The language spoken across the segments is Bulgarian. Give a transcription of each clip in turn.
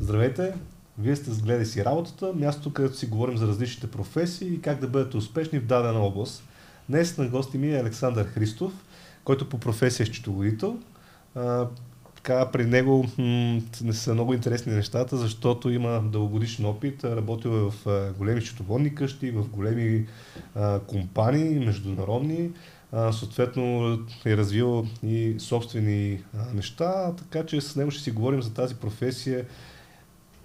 Здравейте! Вие сте сгледали си работата, място, където си говорим за различните професии и как да бъдете успешни в дадена област. Днес на гости ми е Александър Христов, който по професия е счетоводител. Така, при него не са много интересни нещата, защото има дългогодишен опит. Работил е в големи счетоводни къщи, в големи а, компании, международни. А, съответно е развил и собствени а, неща, така че с него ще си говорим за тази професия,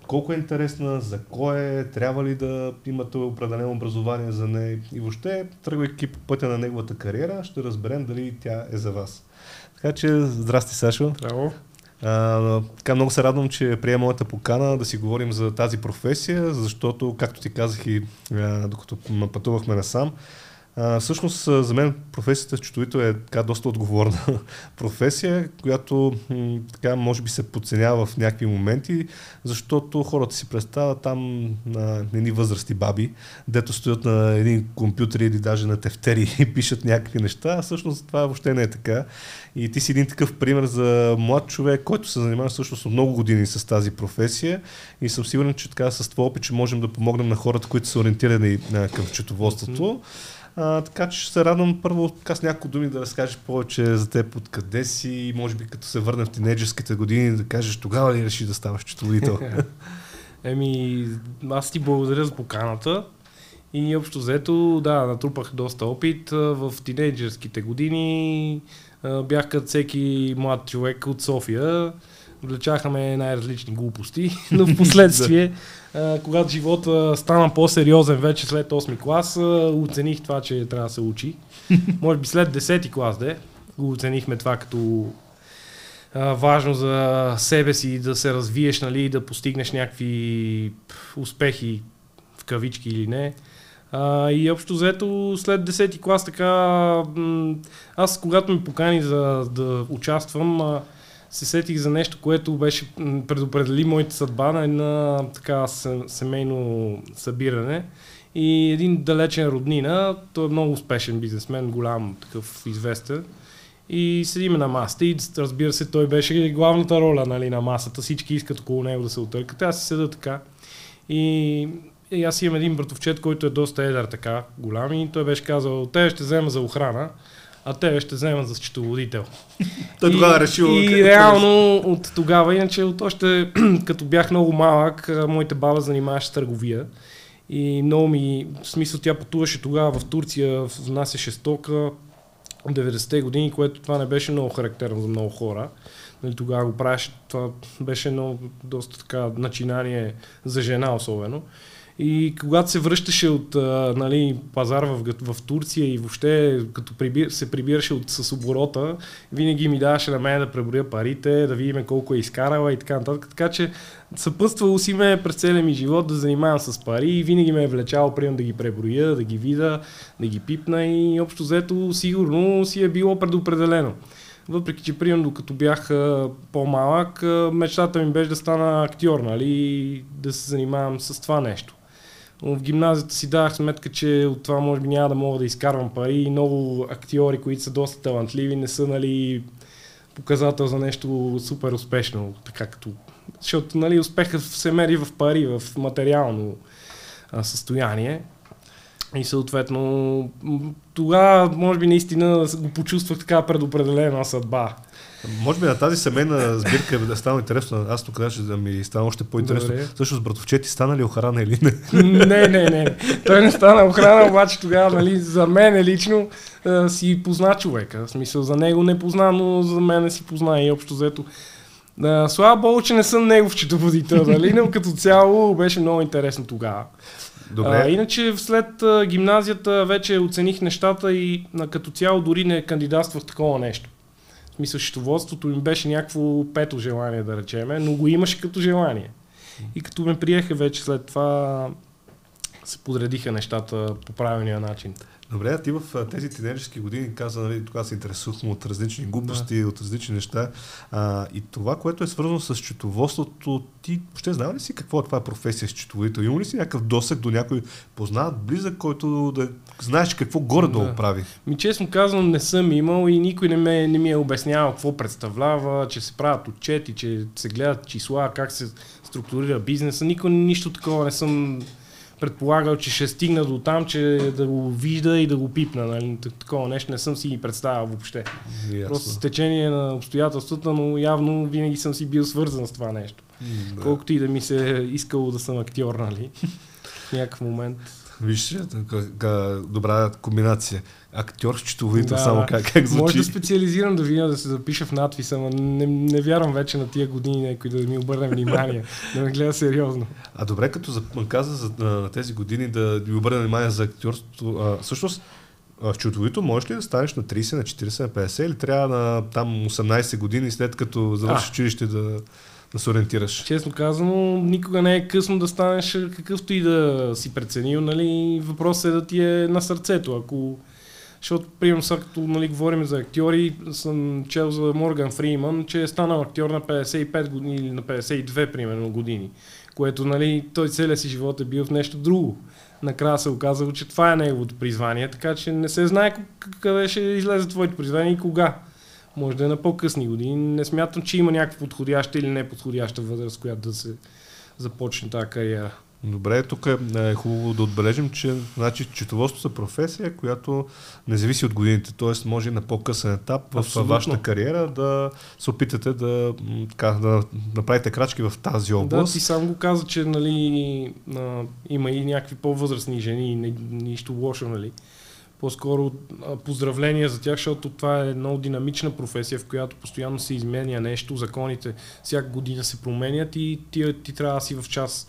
колко е интересна, за кой е, трябва ли да имате определено образование за нея и въобще, тръгвайки по пътя на неговата кариера, ще разберем дали тя е за вас. Така че, здрасти, Сашо. Здраво. А, така много се радвам, че приема моята покана да си говорим за тази професия, защото, както ти казах и а, докато пътувахме насам, а, всъщност за мен професията счетовител е така доста отговорна професия, която така може би се подценява в някакви моменти, защото хората си представят там на едни възрасти баби, дето стоят на един компютър или даже на тефтери и пишат някакви неща, а всъщност това въобще не е така. И ти си един такъв пример за млад човек, който се занимава всъщност от много години с тази професия и съм сигурен, че така с това опит, че можем да помогнем на хората, които са ориентирани към счетоводството. А, така че ще се радвам първо така с няколко думи да разкажеш повече за теб, откъде си и може би като се върнем в тинейджерските години да кажеш тогава ли реши да ставаш счетоводител. Еми, аз ти благодаря за поканата. И общо взето, да, натрупах доста опит. В тинейджерските години бях като всеки млад човек от София. Влечахаме най-различни глупости, но в последствие, когато живота стана по-сериозен вече след 8 клас, оцених това, че трябва да се учи. Може би след 10 клас, де, го оценихме това като важно за себе си да се развиеш, нали, да постигнеш някакви успехи в кавички или не. А, и общо взето след 10 клас така, аз когато ми покани за да участвам, се сетих за нещо, което беше предопредели моята съдба на една така се- семейно събиране. И един далечен роднина, той е много успешен бизнесмен, голям, такъв известен. И седиме на масата и разбира се, той беше главната роля нали, на масата. Всички искат около него да се отъркат. Аз си седа така. И, и аз имам един братовчет, който е доста едър така, голям и той беше казал, те ще взема за охрана, а те ще взема за счетоводител. Той тогава решил... И реално от тогава, иначе от още като бях много малък, а, моята баба занимаваше с търговия. И много ми, в смисъл тя пътуваше тогава в Турция, внасяше стока 90-те години, което това не беше много характерно за много хора. Нали, тогава го правеше, това беше много, доста така начинание за жена особено. И когато се връщаше от а, нали, пазар в, в Турция и въобще като прибир, се прибираше от, с оборота, винаги ми даваше на мен да преброя парите, да видим колко е изкарала и така нататък. Така че съпътствало си ме през целия ми живот да занимавам с пари и винаги ме е влечало, примерно да ги преброя, да ги видя, да ги пипна и общо взето сигурно си е било предопределено. Въпреки, че примерно като бях по-малък, а, мечтата ми беше да стана актьор, нали, да се занимавам с това нещо. В гимназията си давах сметка, че от това може би няма да мога да изкарвам пари и много актьори, които са доста талантливи, не са нали, показател за нещо супер успешно, така като... Защото нали, успехът се мери в пари, в материално а, състояние. И съответно, тогава, може би, наистина го почувствах така предопределена съдба. Може би на тази семейна сбирка да стана интересно. Аз тук даже да ми стана още по-интересно. Добре. Също с братовчети стана ли охрана или не? не, не, не. Той не стана охрана, обаче тогава, нали, за мен лично а, си позна човека. В смисъл, за него не позна, но за мен си позна и общо взето. А, слава богу, че не съм негов счетоводител, нали, но като цяло беше много интересно тогава. Добре. А, иначе след а, гимназията вече оцених нещата и а, като цяло дори не кандидатствах такова нещо. Смисъл, счетоводството ми беше някакво пето желание, да речеме, но го имаше като желание. И като ме приеха вече след това се подредиха нещата по правилния начин. Добре, а ти в тези тинейджерски години каза, нали, тогава се интересувахме от различни глупости, да. от различни неща. А, и това, което е свързано с счетоводството, ти ще знае ли си какво е това професия счетоводител? Има ли си някакъв досек до някой познат, близък, който да знаеш какво горе да, да прави? Ми честно казвам, не съм имал и никой не, ме, не ми е обяснявал какво представлява, че се правят отчети, че се гледат числа, как се структурира бизнеса. Никой нищо такова не съм предполагал, че ще стигна до там, че да го вижда и да го пипна. Нали? Такова нещо не съм си ги представил въобще. Ясно. Просто с течение на обстоятелствата, но явно винаги съм си бил свързан с това нещо. Да. Колкото и да ми се е искало да съм актьор, нали? в някакъв момент. Виж, добра комбинация. Актьор, счетоводител, да, само как, как звучи. Може да специализирам да видя да се запиша в надписа, но не, не вярвам вече на тия години някой да ми обърне внимание, да ме гледа сериозно. А добре, като за, каза за, на тези години да ми обърне внимание за актьорство, а, всъщност Счетоводител можеш ли да станеш на 30, на 40, на 50 или трябва на там 18 години след като завършиш училище да да се ориентираш? Честно казано, никога не е късно да станеш какъвто и да си преценил. Нали? Въпросът е да ти е на сърцето. Ако защото, примерно, сега като нали, говорим за актьори, съм чел за Морган Фриман, че е станал актьор на 55 години или на 52, примерно, години. Което, нали, той целият си живот е бил в нещо друго. Накрая се оказало, че това е неговото призвание, така че не се знае къде ще излезе твоето призвание и кога. Може да е на по-късни години. Не смятам, че има някаква подходяща или неподходяща възраст, която да се започне тази кариера. Добре, тук е, е хубаво да отбележим, че значи, четоводството е професия, която не зависи от годините, т.е. може на по-късен етап в Абсолютно. вашата кариера да се опитате да, така, да направите крачки в тази област. Да, ти сам го каза, че нали, а, има и някакви по-възрастни жени, и нищо лошо, нали? по-скоро поздравления за тях, защото това е много динамична професия, в която постоянно се изменя нещо, законите всяка година се променят и ти, ти трябва да си в час.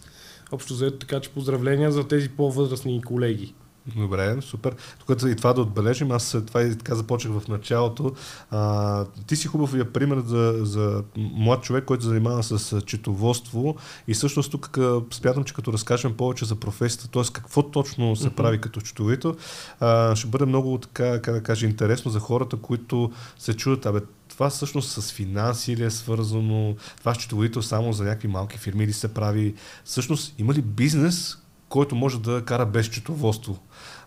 Общо заето, така че поздравления за тези по-възрастни колеги. Добре, супер. Тук и това да отбележим, аз това и така започнах в началото. А, ти си хубав пример за, за млад човек, който се занимава с четоводство и всъщност тук смятам, че като разкажем повече за професията, т.е. какво точно се mm-hmm. прави като четоводител, а, ще бъде много така, как да кажа, интересно за хората, които се чудят, абе, това всъщност с финанси ли е свързано, това счетоводител само за някакви малки фирми ли се прави, всъщност има ли бизнес, който може да кара без счетоводство?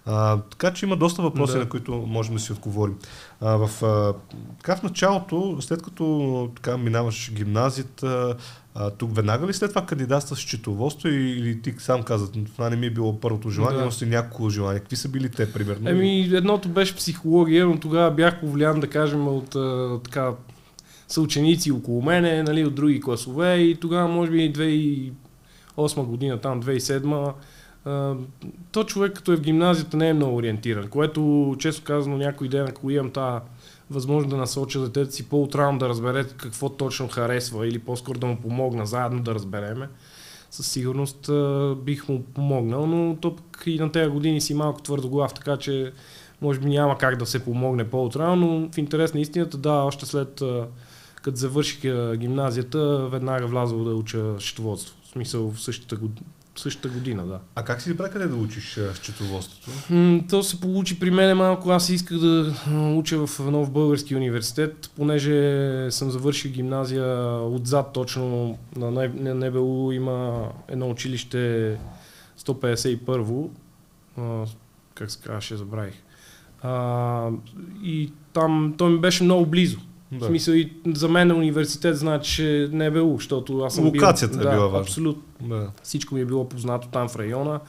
А, така че има доста въпроси, да. на които можем да си отговорим. А, в, а, така в началото, след като така, минаваш гимназията, а, тук веднага ли след това кандидатства с счетоводство или ти сам каза, това не ми е било първото желание, да. но си няколко желания. Какви са били те, примерно? Еми, едното беше психология, но тогава бях повлиян, да кажем, от а, така съученици около мене, нали, от други класове и тогава, може би, 2008 година, там 2007 то човек като е в гимназията не е много ориентиран, което често казано някой ден, ако имам тази възможност да насоча детето си по-утрално да разбере какво точно харесва или по-скоро да му помогна заедно да разбереме, със сигурност бих му помогнал, но то пък и на тези години си малко твърдо глав, така че може би няма как да се помогне по-утрално, но в интерес на истината, да, още след като завърших гимназията, веднага влязъл да уча счетоводство. В смисъл в същата година същата година, да. А как си избра къде да учиш счетоводството? То се получи при мен малко. Аз исках да уча в нов български университет, понеже съм завършил гимназия отзад точно на НБУ има едно училище 151 как се казваше, забравих. А, и там той ми беше много близо. Да. В смисъл и за мен университет значи не е било, защото аз съм Локацията бил, е била да, важна. Абсолютно. Да. Всичко ми е било познато там в района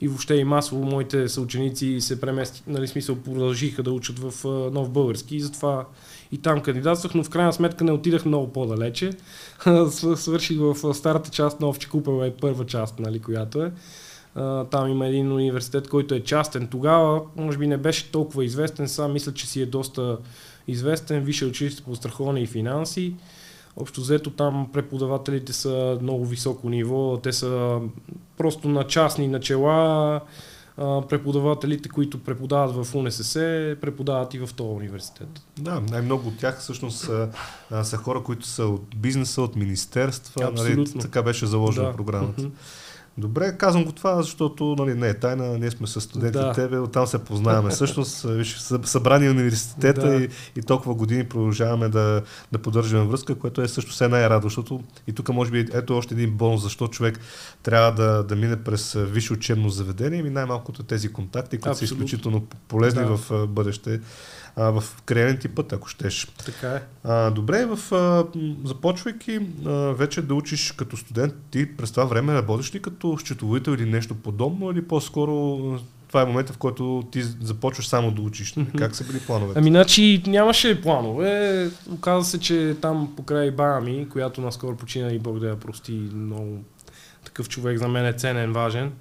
и въобще и масово моите съученици се премести, нали смисъл продължиха да учат в Нов Български и затова и там кандидатствах, но в крайна сметка не отидах много по-далече. Свърших в старата част на Овче Купева е първа част, нали, която е. Там има един университет, който е частен. Тогава, може би не беше толкова известен, сега мисля, че си е доста известен, висше училище по страховане и финанси. Общо взето там преподавателите са много високо ниво, те са просто на частни начала, преподавателите, които преподават в УНСС, преподават и в този университет. Да, най-много от тях всъщност са, са хора, които са от бизнеса, от министерства. Нали, така беше заложена да. програмата. Добре, казвам го това, защото нали, не е тайна, ние сме с студенти да. тебе, оттам се познаваме. Всъщност, виж, събрани университета да. и, и толкова години продължаваме да, да поддържаме връзка, което е също все най-радващото. И тук може би ето още един бонус, защо човек трябва да, да мине през висше учебно заведение и най-малкото тези контакти, които Абсолютно. са изключително полезни да. в бъдеще а, в креативен ти път, ако щеш. Така е. А, добре, в, а, започвайки а, вече да учиш като студент, ти през това време работиш ли като счетоводител или нещо подобно, или по-скоро това е момента, в който ти започваш само да учиш. Как са били плановете? Ами, значи нямаше планове. Оказа се, че там покрай баба ми, която наскоро почина и Бог да я прости, много такъв човек за мен е ценен, важен.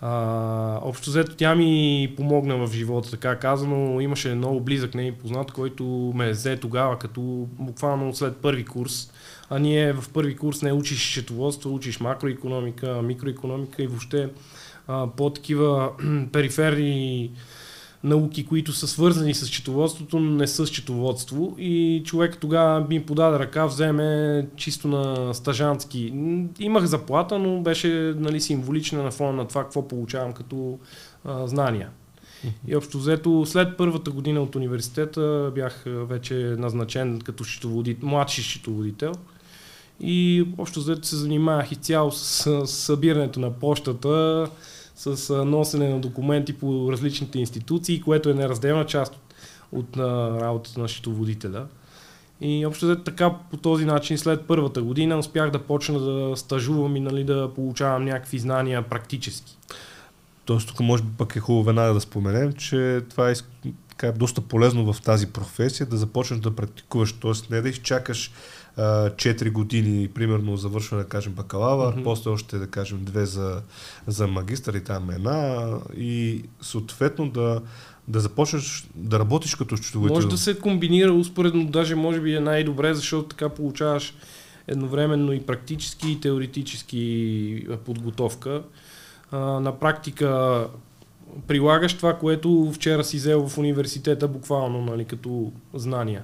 А, общо взето тя ми помогна в живота, така казано. Имаше много близък нейн познат, който ме взе тогава, като буквално след първи курс. А ние в първи курс не учиш счетоводство, учиш макроекономика, микроекономика и въобще а, по-такива периферни науки, които са свързани с счетоводството, но не с счетоводство. И човек тогава ми подаде ръка, вземе чисто на стажантски. Имах заплата, но беше нали, символична на фона на това, какво получавам като а, знания. И общо взето, след първата година от университета бях вече назначен като счетоводител, младши счетоводител. И общо взето се занимавах и цяло с, с събирането на почтата, с носене на документи по различните институции, което е неразделна част от, от на работата на счетоводителя. И общо така по този начин след първата година успях да почна да стажувам и нали, да получавам някакви знания практически. Тоест тук може би пък е хубаво веднага да споменем, че това е така, доста полезно в тази професия да започнеш да практикуваш, т.е. не да изчакаш 4 години, примерно, завършване, да кажем, бакалавър, mm-hmm. после още, да кажем, две за, за магистър и там една и съответно да, да започнеш да работиш като счетоводител. Може да се комбинира успоредно, даже може би е най-добре, защото така получаваш едновременно и практически и теоретически подготовка. А, на практика прилагаш това, което вчера си взел в университета буквално, нали, като знания.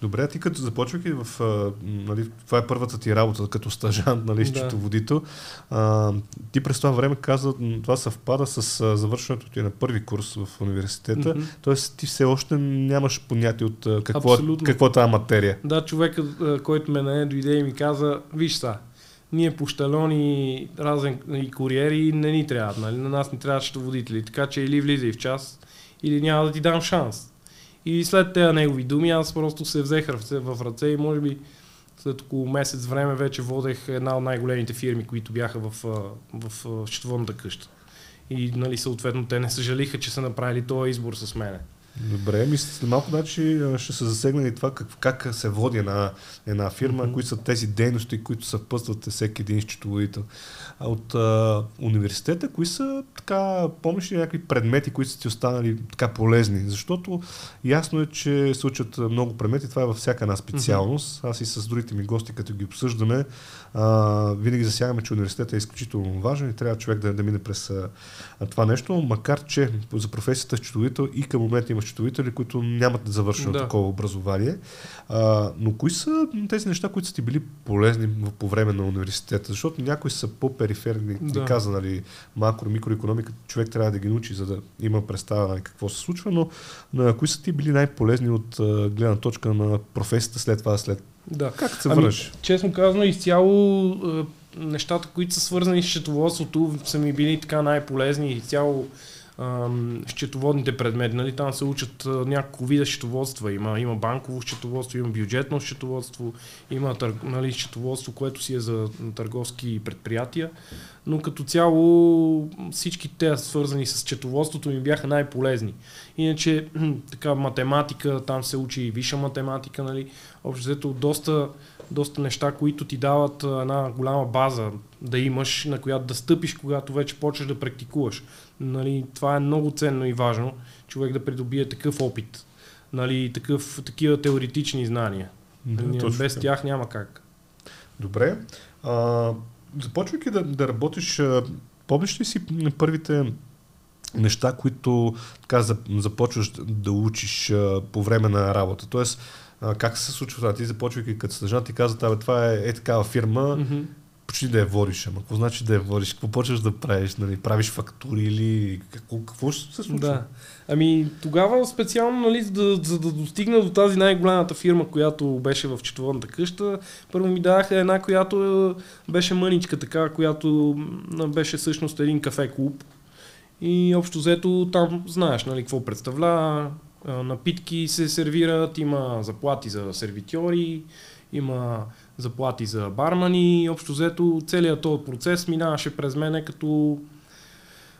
Добре, ти като започвайки в... Нали, това е първата ти работа като стажант, нали, счетоводител. Да. ти през това време каза, това съвпада с завършването ти на първи курс в университета. Mm-hmm. Тоест ти все още нямаш понятие от а, какво, е, какво е тази материя. Да, човекът, който ме не дойде и ми каза, виж са, ние пощалони, разен и куриери не ни трябват, нали? на нас ни трябват счетоводители, така че или влизай в час, или няма да ти дам шанс. И след тези негови думи аз просто се взех в ръце и може би след около месец време вече водех една от най-големите фирми, които бяха в, в, в счетоводната къща. И нали, съответно те не съжалиха, че са направили този избор с мене. Добре, ми след малко значи ще се засегне и това как, как се води една, една фирма, mm-hmm. кои са тези дейности, които съпътстват всеки един счетоводител. А от а, университета, кои са така, помниш ли някакви предмети, които са ти останали така полезни? Защото ясно е, че се учат много предмети, това е във всяка една специалност. Mm-hmm. Аз и с другите ми гости, като ги обсъждаме, а, винаги засягаме, че университетът е изключително важен и трябва човек да, да мине през а, това нещо, макар че за професията счетоводител и към момента има счетоводители, които нямат завършено да. такова образование. А, но кои са тези неща, които са ти били полезни по време на университета? Защото някои са по-периферни, да. каза, нали, макро, микроекономика, човек трябва да ги научи, за да има представа нали, какво се случва, но на кои са ти били най-полезни от гледна точка на професията след това, след да. Как се ами, върнеш? Честно казано, изцяло нещата, които са свързани с счетоводството, са ми били така най-полезни. Изцяло счетоводните предмети. Нали? Там се учат няколко вида счетоводства. Има, има банково счетоводство, има бюджетно счетоводство, има тър, нали, счетоводство, което си е за търговски предприятия. Но като цяло всички те, свързани с счетоводството, ми бяха най-полезни. Иначе, така, математика, там се учи и висша математика, нали? Общо доста, доста неща, които ти дават една голяма база да имаш, на която да стъпиш, когато вече почнеш да практикуваш. Нали, това е много ценно и важно, човек да придобие такъв опит, нали, такъв, такива теоретични знания. Да, нали, без така. тях няма как. Добре. А, започвайки да, да работиш, помниш ли си първите неща, които така започваш да учиш а, по време на работа? Тоест, а, как се случва това? Ти започвайки като стъжант, ти каза, това е, е такава фирма, mm-hmm почти да я водиш, ама какво значи да я водиш? Какво почваш да правиш? Нали? Правиш фактури или какво, какво ще се случва? Да. Ами тогава специално, нали, да, за да достигна до тази най-голямата фирма, която беше в четвърната къща, първо ми даха една, която беше мъничка, така, която беше всъщност един кафе-клуб. И общо взето там знаеш нали, какво представлява, напитки се сервират, има заплати за сервитьори, има заплати за бармани. Общо взето целият този процес минаваше през мене като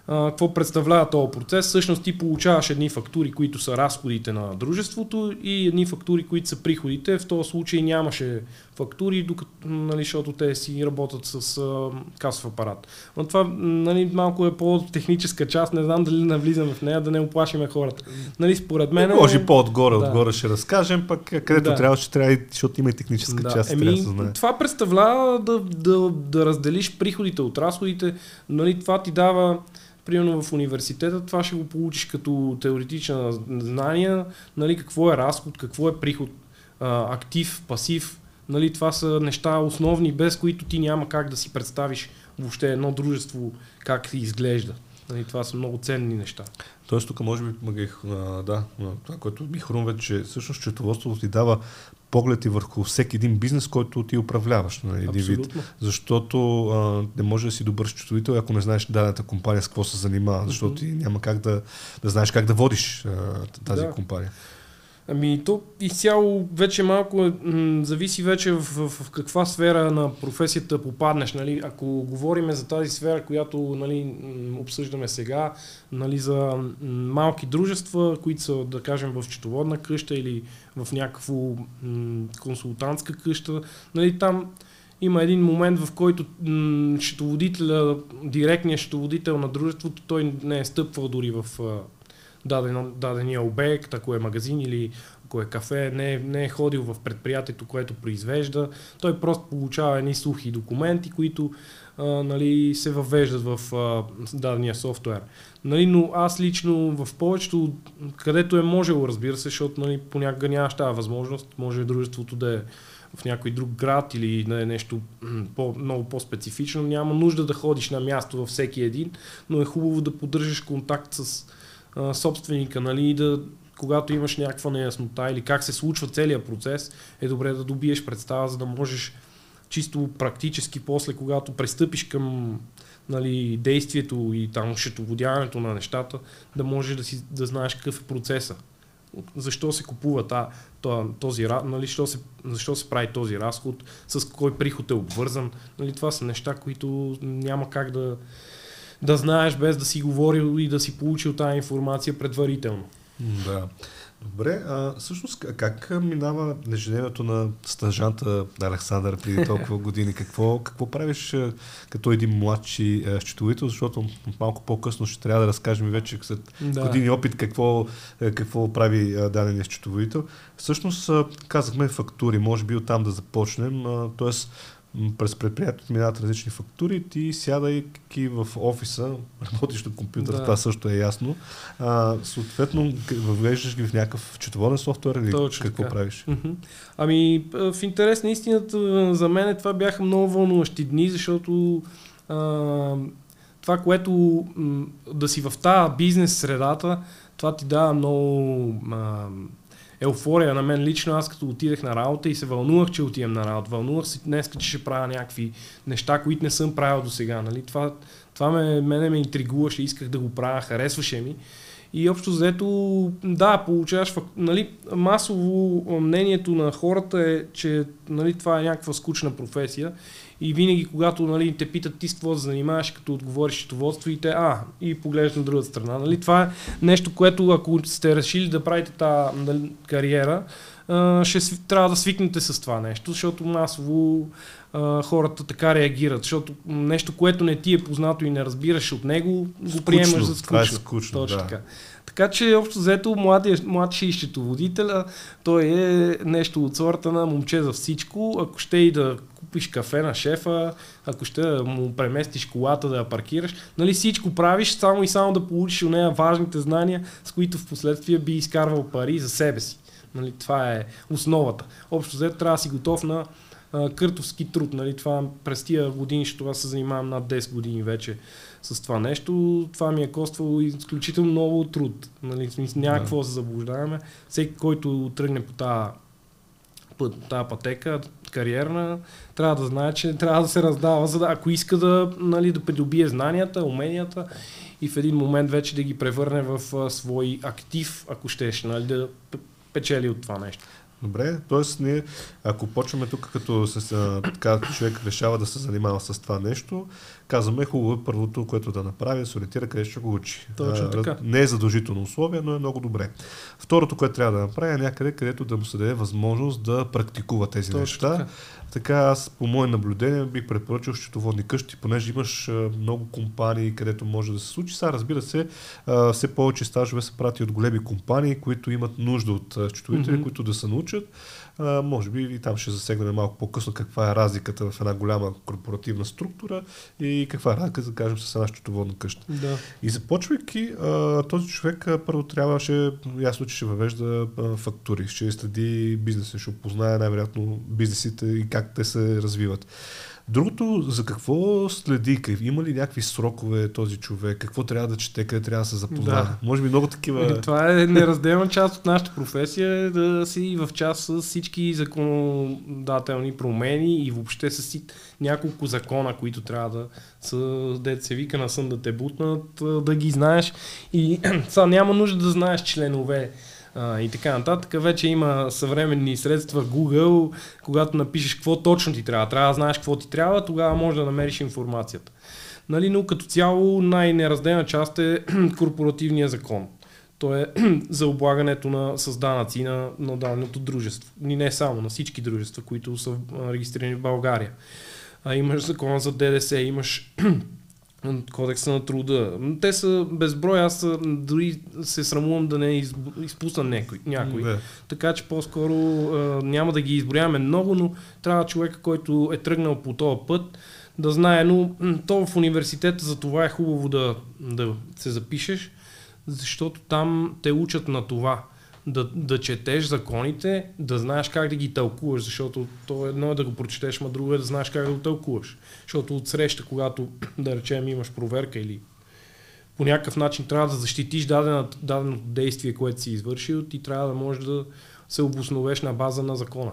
какво представлява този процес. Всъщност ти получаваш едни фактури, които са разходите на дружеството и едни фактури, които са приходите. В този случай нямаше фактури, докато, нали, защото те си работят с а, касов апарат. Но това нали, малко е по-техническа част, не знам дали навлизаме в нея, да не оплашиме хората. Нали, според мен... Може по-отгоре, да. отгоре ще разкажем, пък където да. трябва, ще трябва, защото има и техническа да. част. Еми, трябва да знае. Това представлява да, да, да разделиш приходите от разходите. Нали, това ти дава примерно в университета, това ще го получиш като теоретична знания, нали, какво е разход, какво е приход, а, актив, пасив, нали, това са неща основни, без които ти няма как да си представиш въобще едно дружество как изглежда. Нали, това са много ценни неща. Тоест тук може би, да, това, което ми хрумва, че всъщност счетоводството ти дава поглед и върху всеки един бизнес, който ти управляваш. на един вид. Защото а, не може да си добър счетоводител, ако не знаеш дадената компания с какво се занимава, защото ти няма как да, да знаеш как да водиш а, тази да. компания. Ами то изцяло вече малко м- зависи вече в, в, каква сфера на професията попаднеш. Нали? Ако говорим за тази сфера, която нали, обсъждаме сега, нали, за м- малки дружества, които са, да кажем, в четоводна къща или в някаква консултантска къща, нали, там има един момент, в който м- счетоводителя, директният счетоводител на дружеството, той не е стъпвал дори в даден, дадения обект, ако е магазин или ако е кафе, не е, не е ходил в предприятието, което произвежда. Той просто получава едни сухи документи, които а, нали, се въвеждат в а, дадения софтуер. Нали, но аз лично в повечето, където е можело, разбира се, защото нали, понякога нямаш тази възможност, може дружеството да е в някой друг град или на нещо по, много по-специфично, няма нужда да ходиш на място във всеки един, но е хубаво да поддържаш контакт с собственика, нали, да, когато имаш някаква неяснота или как се случва целият процес, е добре да добиеш представа, за да можеш чисто практически после, когато пристъпиш към нали, действието и там счетоводяването на нещата, да можеш да, си, да знаеш какъв е процеса. Защо се купува та, този, нали, защо, се, защо се прави този разход, с кой приход е обвързан. Нали, това са неща, които няма как да, да знаеш без да си говорил и да си получил тази информация предварително. Да. Добре, а всъщност как минава ежедневието на стъжанта Александър преди толкова години? Какво, какво правиш като един младши счетоводител, защото малко по-късно ще трябва да разкажем вече след да. години опит какво, какво прави дадения счетоводител. Всъщност казахме фактури, може би оттам да започнем, т.е през предприятието минават различни фактури, ти сядайки в офиса, работиш на компютър, да. това също е ясно. А, съответно, въвеждаш ги в някакъв четоводен софтуер или Точно какво така. правиш? Ами, в интерес на истината, за мен това бяха много вълнуващи дни, защото а, това, което да си в тази бизнес средата, това ти дава много а, еуфория на мен лично, аз като отидех на работа и се вълнувах, че отивам на работа. Вълнувах се днес, че ще правя някакви неща, които не съм правил до сега. Нали? Това, това ме, мене ме интригуваше, исках да го правя, харесваше ми. И общо взето, да, получаваш, нали, масово мнението на хората е, че нали, това е някаква скучна професия и винаги, когато нали, те питат ти с какво да занимаваш, като отговориш счетоводство и те, а, и поглеждаш на другата страна. Нали? Това е нещо, което ако сте решили да правите тази нали, кариера, ще трябва да свикнете с това нещо, защото масово а, хората така реагират, защото нещо, което не ти е познато и не разбираш от него, скучно, го приемаш за скучно. Това е скучно Точно да. така. Така че общо взето младия, младши счетоводителя, той е нещо от сорта на момче за всичко. Ако ще и да купиш кафе на шефа, ако ще му преместиш колата да я паркираш, нали всичко правиш само и само да получиш от нея важните знания, с които в последствие би изкарвал пари за себе си. Нали, това е основата. Общо взето трябва да си готов на а, къртовски труд. Нали? Това, през тия години, ще това се занимавам над 10 години вече с това нещо. Това ми е коствало изключително много труд. Нали? Няма да. какво да се заблуждаваме. Всеки, който тръгне по тази път, тази пътека, кариерна, трябва да знае, че трябва да се раздава, за да, ако иска да, нали, да придобие знанията, уменията и в един момент вече да ги превърне в а, свой актив, ако щеш, нали, да печели от това нещо. Добре, т.е. ние, ако почваме тук, като се, така, човек решава да се занимава с това нещо, казваме хубаво е първото, което да направи, да се ориентира къде ще го учи. Точно така. Не е задължително условие, но е много добре. Второто, което трябва да направи е някъде, където да му се даде възможност да практикува тези Точно неща. Така. Така аз по мое наблюдение бих препоръчал счетоводни къщи, понеже имаш много компании, където може да се случи. Сега разбира се, все повече стажове се прати от големи компании, които имат нужда от счетоводители, mm-hmm. които да се научат. А, може би и там ще засегнем малко по-късно каква е разликата в една голяма корпоративна структура и каква е разликата, да кажем, с една счетоводна къща. Да. И започвайки, а, този човек а, първо трябваше, ясно, че ще въвежда а, фактури, ще следи бизнеса, ще опознае най-вероятно бизнесите и как те се развиват. Другото, за какво следи? Има ли някакви срокове този човек? Какво трябва да чете? Къде трябва да се запознае? Да. Може би много такива... И това е неразделна част от нашата професия, да си в част с всички законодателни промени и въобще с няколко закона, които трябва да са, дете се вика на сън да те бутнат, да ги знаеш. И сега няма нужда да знаеш членове а, и така нататък. Вече има съвременни средства Google, когато напишеш какво точно ти трябва, трябва да знаеш какво ти трябва, тогава може да намериш информацията. Нали, но като цяло най-неразделна част е корпоративния закон. То е за облагането на, с данъци на, на даденото дружество. И не само, на всички дружества, които са регистрирани в България. А, имаш закон за ДДС, имаш кодекса на труда. Те са безброй, аз дори се срамувам да не изпусна някой. някой. Да. Така че по-скоро а, няма да ги изброяваме много, но трябва човек, който е тръгнал по този път, да знае, но то в университета за това е хубаво да, да се запишеш, защото там те учат на това да, да четеш законите, да знаеш как да ги тълкуваш, защото то едно е да го прочетеш, ма друго е да знаеш как да го тълкуваш. Защото от среща, когато, да речем, имаш проверка или по някакъв начин трябва да защитиш дадено, даденото действие, което си извършил, ти трябва да можеш да се обосновеш на база на закона.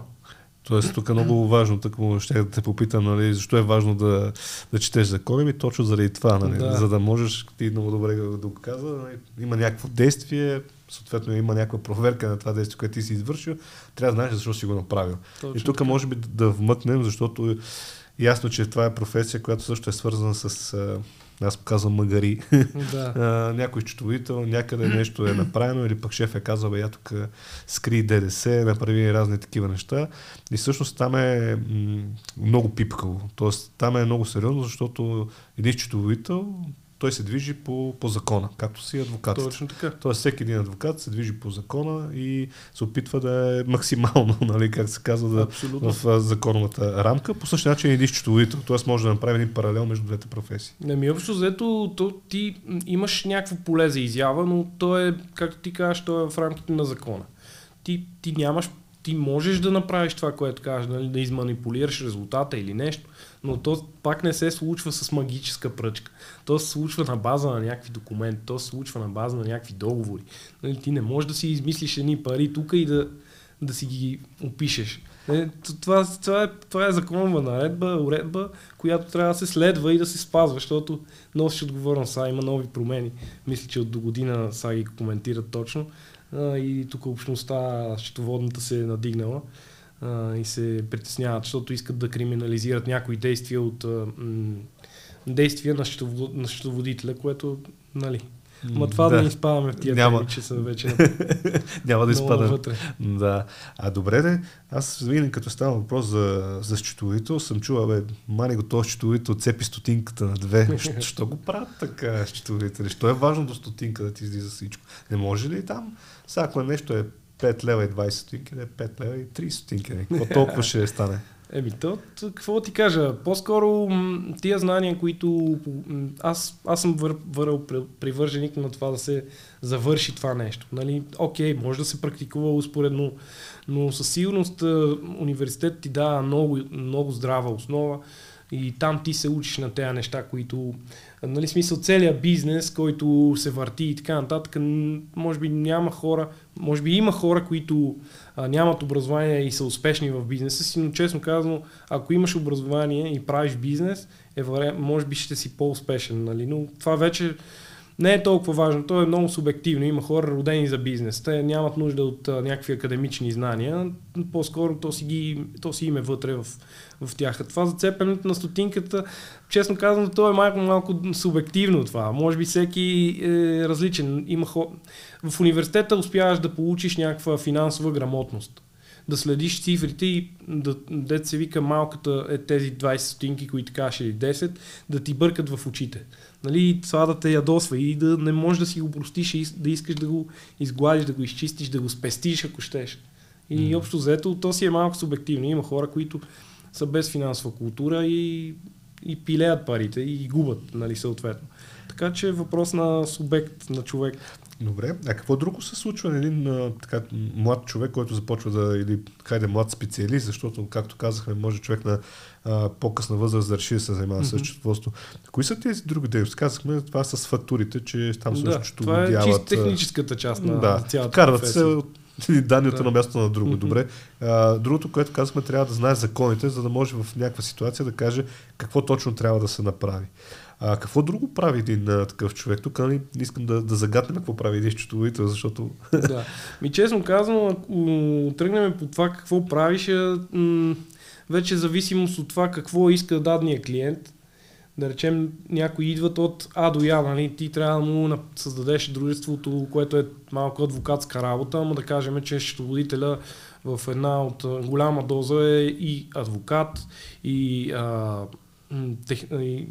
Тоест, тук е много важно, така ще да те попитам, нали, защо е важно да, да четеш закони, ми точно заради това, нали, да. за да можеш, ти много добре го каза, нали, има някакво действие, съответно има някаква проверка на това действие, което ти си извършил, трябва да знаеш защо си го направил. Точно и тук може би да вмъкнем, защото ясно, че това е професия, която също е свързана с аз казвам магари. Да. някой счетоводител, някъде нещо е направено или пък шеф е казал, бе, я тук скри ДДС, направи разни такива неща. И всъщност там е м- много пипкаво. Тоест там е много сериозно, защото един счетоводител той се движи по, по закона, както си адвокат. Точно така. Тоест всеки един адвокат се движи по закона и се опитва да е максимално, нали, как се казва, да, в законовата рамка. По същия начин е един счетоводител. Тоест може да направи един паралел между двете професии. Не ми общо взето, то, ти имаш някакво поле за изява, но то е, както ти кажеш, то е в рамките на закона. Ти, ти нямаш ти можеш да направиш това, което кажеш, нали, да изманипулираш резултата или нещо, но то пак не се случва с магическа пръчка. То се случва на база на някакви документи, то се случва на база на някакви договори. Нали, ти не можеш да си измислиш едни пари тук и да, да си ги опишеш. Е, това, това, е, това е законова наредба, уредба, която трябва да се следва и да се спазва, защото носиш отговорност. Сега има нови промени. Мисля, че от до година сега ги коментират точно. А, и тук общността, счетоводната се е надигнала а, и се притесняват, защото искат да криминализират някои действия от а, м- действия на, счетовод, на счетоводителя, което, нали, Ма това да, да не изпадаме в тия Няма. теми, че са вече Няма да изпадам. Да. А добре, де, аз винаги като става въпрос за, за счетоводител, съм чувал, бе, мани го този счетоводител цепи стотинката на две. Що го правят така счетоводители? Що е важно до стотинка да ти излиза всичко? Не може ли там? Сега, ако нещо е 5 лева и 20 стотинки, да е 5 лева и 30 стотинки. Какво толкова ще стане? Еми, то, какво ти кажа? По-скоро тия знания, които аз, аз съм вър, върл привърженик на това да се завърши това нещо. Нали? Окей, може да се практикува успоредно, но със сигурност университет ти дава много, много здрава основа и там ти се учиш на тези неща, които, нали, смисъл целият бизнес, който се върти и така нататък, може би няма хора, може би има хора, които а, нямат образование и са успешни в бизнеса си, но честно казано, ако имаш образование и правиш бизнес, е, може би ще си по-успешен, нали? но това вече не е толкова важно. То е много субективно. Има хора родени за бизнес. Те нямат нужда от а, някакви академични знания. По-скоро то си, ги, то си име вътре в, в тях. Това зацепенето на стотинката, честно казано, то е малко, малко субективно това. Може би всеки е различен. Има хо... В университета успяваш да получиш някаква финансова грамотност да следиш цифрите и да, да се вика малката е тези 20 стотинки, които кажеш или 10, да ти бъркат в очите. Нали, това да те ядосва и да не можеш да си го простиш и да искаш да го изгладиш, да го изчистиш, да го спестиш, ако щеш. И mm. общо взето, то си е малко субективно. Има хора, които са без финансова култура и, и пилеят парите и губят, нали, съответно. Така че е въпрос на субект, на човек. Добре, а какво друго се случва на един а, така, млад човек, който започва да, или хайде млад специалист, защото, както казахме, може човек на а, по-късна възраст да реши да се занимава mm-hmm. с счетоводство. Кои са тези други дейности? Казахме това с фактурите, че там също да, това е чисто техническата част на да, цялата карват професия. се от едно място на друго. Mm-hmm. Добре. А, другото, което казахме, трябва да знае законите, за да може в някаква ситуация да каже какво точно трябва да се направи. А какво друго прави един а, такъв човек? Тук нали, искам да, да загаднем какво прави един счетоводител, защото... Да. Ми честно казвам, ако тръгнем по това какво правиш, м- вече зависимост от това какво иска дадния клиент. Да речем, някои идват от А до Я, нали? ти трябва да му създадеш дружеството, което е малко адвокатска работа, но да кажем, че счетоводителя в една от голяма доза е и адвокат, и а, тех,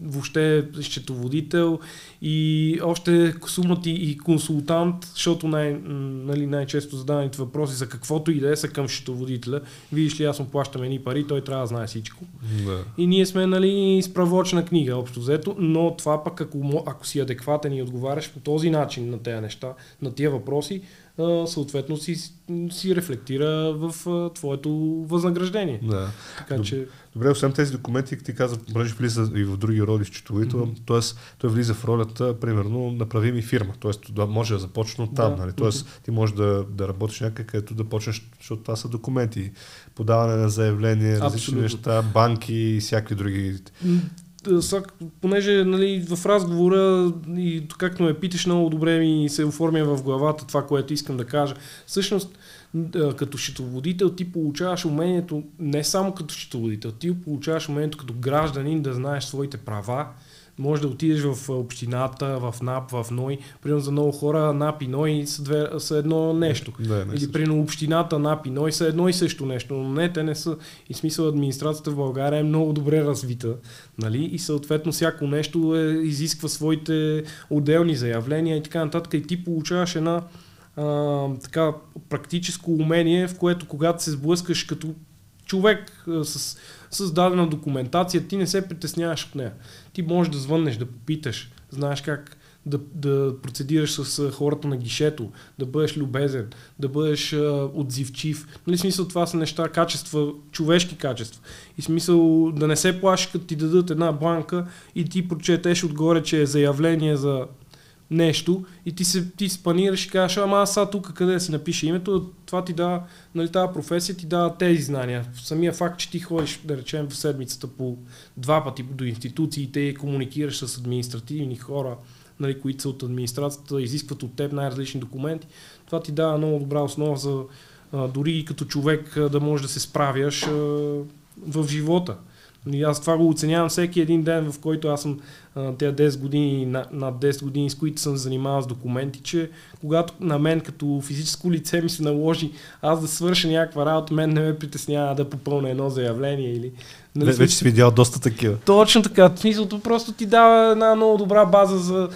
въобще счетоводител и още сумати и консултант, защото най- нали, най-често задаваните въпроси за каквото и да е са към счетоводителя. Видиш ли, аз му плащам едни пари, той трябва да знае всичко. Да. И ние сме нали, справочна книга, общо взето, но това пък ако, ако си адекватен и отговаряш по този начин на тези неща, на тия въпроси, съответно си, си рефлектира в твоето възнаграждение. Да. Така че... Добре, освен тези документи, ти каза, понеже влиза и в други роли счетоводител, mm-hmm. т.е. той влиза в ролята, примерно, направи ми фирма. Т.е. да може да започне от там. Да. Нали? Т.е. Ти можеш да, да работиш някъде, където да почнеш, защото това са документи. Подаване на заявление, различни Абсолютно. неща, банки и всякакви други понеже нали, в разговора и както ме питаш, много добре ми се оформя в главата това, което искам да кажа. Всъщност, като счетоводител ти получаваш умението, не само като счетоводител, ти получаваш умението като гражданин да знаеш своите права, може да отидеш в общината, в НАП, в НОИ. Примерно за много хора НАП и НОИ са, две, са едно нещо. Да, Или примерно общината, НАП и НОИ са едно и също нещо. Но не, те не са. И смисъл администрацията в България е много добре развита. Нали? И съответно всяко нещо е, изисква своите отделни заявления и така нататък. И ти получаваш една а, така практическо умение, в което когато се сблъскаш като човек с, с дадена документация, ти не се притесняваш от нея. Ти можеш да звъннеш, да попиташ, знаеш как да, да процедираш с хората на гишето, да бъдеш любезен, да бъдеш а, отзивчив. Нали смисъл това са неща, качества, човешки качества. И смисъл да не се плашиш, като ти дадат една бланка и ти прочетеш отгоре, че е заявление за нещо и ти се ти спанираш и кажеш, ама аз сега тук къде да си напиша името, това ти дава, нали, тази професия ти дава тези знания. Самия факт, че ти ходиш, да речем, в седмицата по два пъти до институциите и комуникираш с административни хора, нали, които са от администрацията, изискват от теб най-различни документи, това ти дава много добра основа за а, дори и като човек да можеш да се справяш а, в живота. И аз това го оценявам всеки един ден, в който аз съм тези 10 години, над 10 години, с които съм занимавал с документи, че когато на мен като физическо лице ми се наложи аз да свърша някаква работа, мен не ме притеснява да попълня едно заявление или... Нали, вече си видял доста такива. Точно така. Смисълто просто ти дава една много добра база, за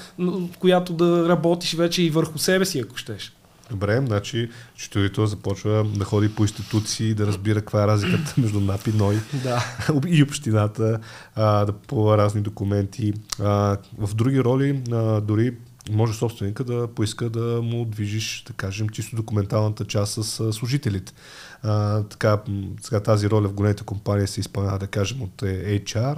която да работиш вече и върху себе си, ако щеш. Добре, значи счетоводител започва да ходи по институции, да разбира каква е разликата между НАП и НОИ Да. и общината, а, да попълва разни документи. А, в други роли а, дори може собственика да поиска да му движиш, да кажем, чисто документалната част с служителите. А, така, сега тази роля в големите компании се изпълнява, да кажем, от е, HR.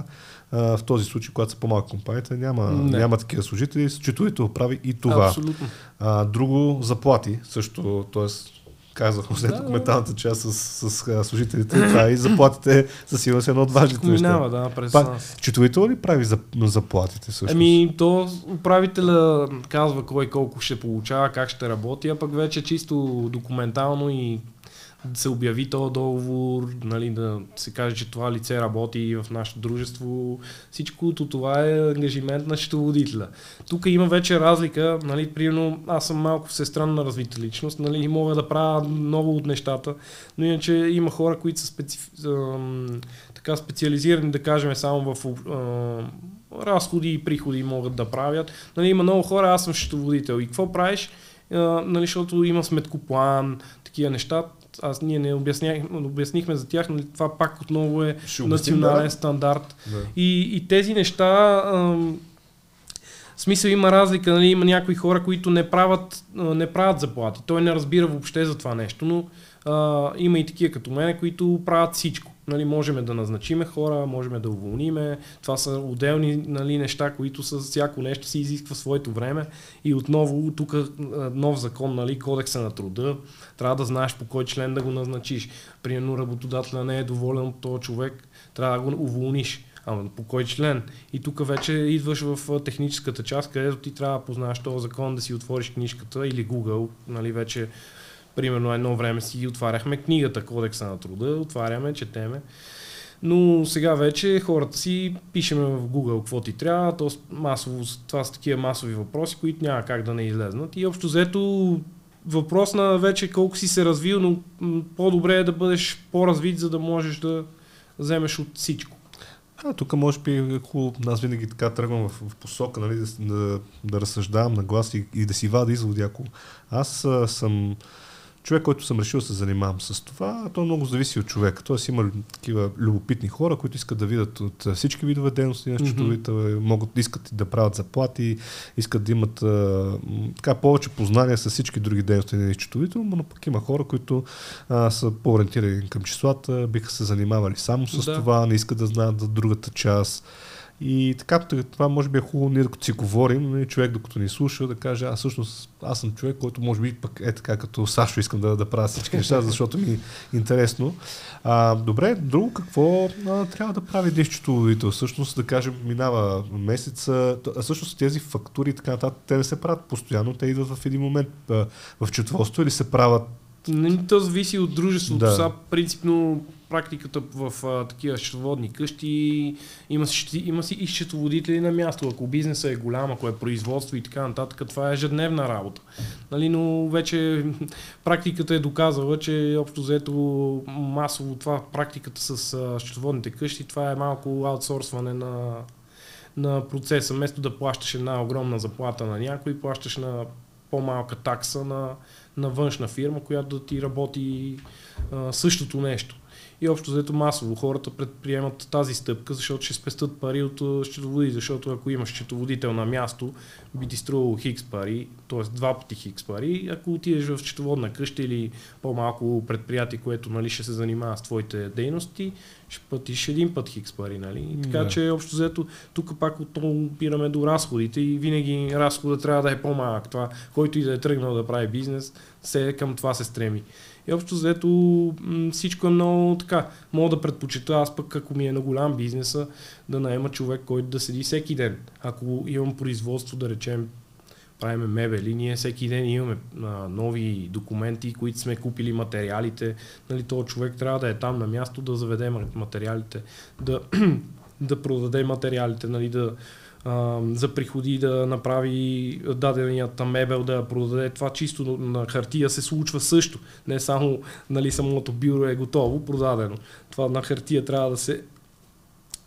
А, в този случай, когато са по-малки компаниите, няма, Не. няма такива служители. Счетоводител прави и това. Абсолютно. А, друго, заплати също, т.е. казахме след Да, документалната част с, с, а, служителите, това и заплатите са сигурно са едно от важните неща. Минава, да, през Пак, нас. Счетоводител ли прави за, заплатите също? Ами, то управителя казва кой колко ще получава, как ще работи, а пък вече чисто документално и да се обяви този договор, нали, да се каже, че това лице работи в нашето дружество. Всичкото това е ангажимент на счетоводителя. Тук има вече разлика, нали, примерно аз съм малко всестранна развита личност, нали, и мога да правя много от нещата, но иначе има хора, които са специф... така специализирани, да кажем, само в разходи и приходи могат да правят. Нали, има много хора, аз съм счетоводител. И какво правиш? Нали, защото има сметкоплан, такива неща. Аз ние не обяснях, обяснихме за тях, нали, това пак отново е Ще национален да. стандарт. Да. И, и тези неща, ам, в смисъл има разлика, нали, има някои хора, които не правят, не правят заплати. Той не разбира въобще за това нещо, но а, има и такива като мене, които правят всичко. Нали, можем да назначиме хора, можем да уволниме. Това са отделни нали, неща, които с всяко нещо си изисква своето време. И отново тук нов закон, нали, кодекса на труда, трябва да знаеш по кой член да го назначиш. Примерно работодателя не е доволен от този човек, трябва да го уволниш. Ама по кой член? И тук вече идваш в техническата част, където ти трябва да познаваш този закон, да си отвориш книжката или Google, нали вече примерно едно време си отваряхме книгата Кодекса на труда, отваряме, четеме. Но сега вече хората си пишеме в Google какво ти трябва, то масово, това са такива масови въпроси, които няма как да не излезнат. И общо взето въпрос на вече колко си се развил, но по-добре е да бъдеш по-развит, за да можеш да вземеш от всичко. А, тук може би е аз винаги така тръгвам в, в посока, нали, да, да, да разсъждавам на глас и, и да си вада изводи. Ако аз а, съм човек, който съм решил да се занимавам с това, то много зависи от човека. Тоест има такива любопитни хора, които искат да видят от всички видове дейности на счетоводител, могат, искат да правят заплати, искат да имат а, така повече познания с всички други дейности на счетоводител, но пък има хора, които а, са по-ориентирани към числата, биха се занимавали само с Да. това, не искат да знаят за другата част. И така, това може би е хубаво ние, докато си говорим, нали, човек докато ни слуша, да каже, аз всъщност аз съм човек, който може би пък е така, като Сашо искам да, да правя всички неща, защото ми е интересно. А, добре, друго какво а, трябва да прави един счетоводител? Всъщност, да кажем, минава месеца, а всъщност тези фактури и така нататък, те не се правят постоянно, те идват в един момент а, в четводство или се правят То зависи от дружеството. Да. Сега, принципно, практиката в а, такива счетоводни къщи има, има си и счетоводители на място. Ако бизнесът е голям, ако е производство и така нататък, това е ежедневна работа. Нали, но вече практиката е доказала, че общо взето масово това практиката с а, счетоводните къщи, това е малко аутсорсване на, на процеса. Вместо да плащаш една огромна заплата на някой, плащаш на по-малка такса на, на външна фирма, която да ти работи а, същото нещо. И общо взето масово хората предприемат тази стъпка, защото ще спестят пари от а, счетоводител, защото ако имаш счетоводител на място, би ти струвало хикс пари, т.е. два пъти хикс пари. Ако отидеш в счетоводна къща или по-малко предприятие, което нали, ще се занимава с твоите дейности, ще платиш един път хикс пари. Нали? И така Да. че общо взето тук пак отново опираме до разходите и винаги разходът трябва да е по-малък. Това, който и да е тръгнал да прави бизнес, се към това се стреми. И общо взето всичко е много така. Мога да предпочита аз пък, ако ми е на голям бизнеса, да наема човек, който да седи всеки ден. Ако имам производство, да речем, правиме мебели, ние всеки ден имаме а, нови документи, които сме купили материалите. Нали, този човек трябва да е там на място, да заведе ма- материалите, да, да продаде материалите, нали, да, за приходи да направи даденият мебел, да я продаде. Това чисто на хартия се случва също. Не само нали, самото бюро е готово, продадено. Това на хартия трябва да се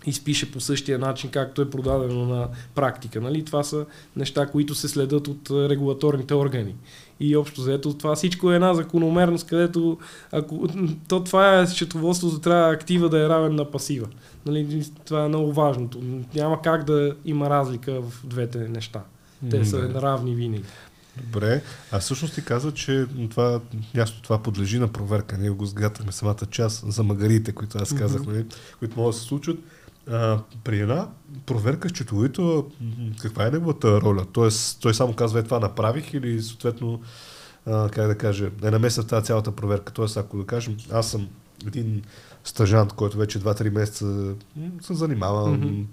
изпише по същия начин, както е продадено на практика. Нали? Това са неща, които се следят от регулаторните органи. И общо заето това всичко е една закономерност, където ако, то това е счетоводството, трябва актива да е равен на пасива. Нали? Това е много важното. Няма как да има разлика в двете неща. Те са да. равни винаги. Добре, а всъщност ти каза, че това, ясно, това подлежи на проверка. Ние го сгатахме самата част за магарите, които аз казах, mm-hmm. които могат да се случват. А, при една проверка счетоводител, каква е неговата роля? Тоест, той само казва, е това направих или съответно, а, как да кажа, е намеса в тази цялата проверка. Тоест, ако да кажем, аз съм един стажант, който вече 2-3 месеца се занимава, mm-hmm.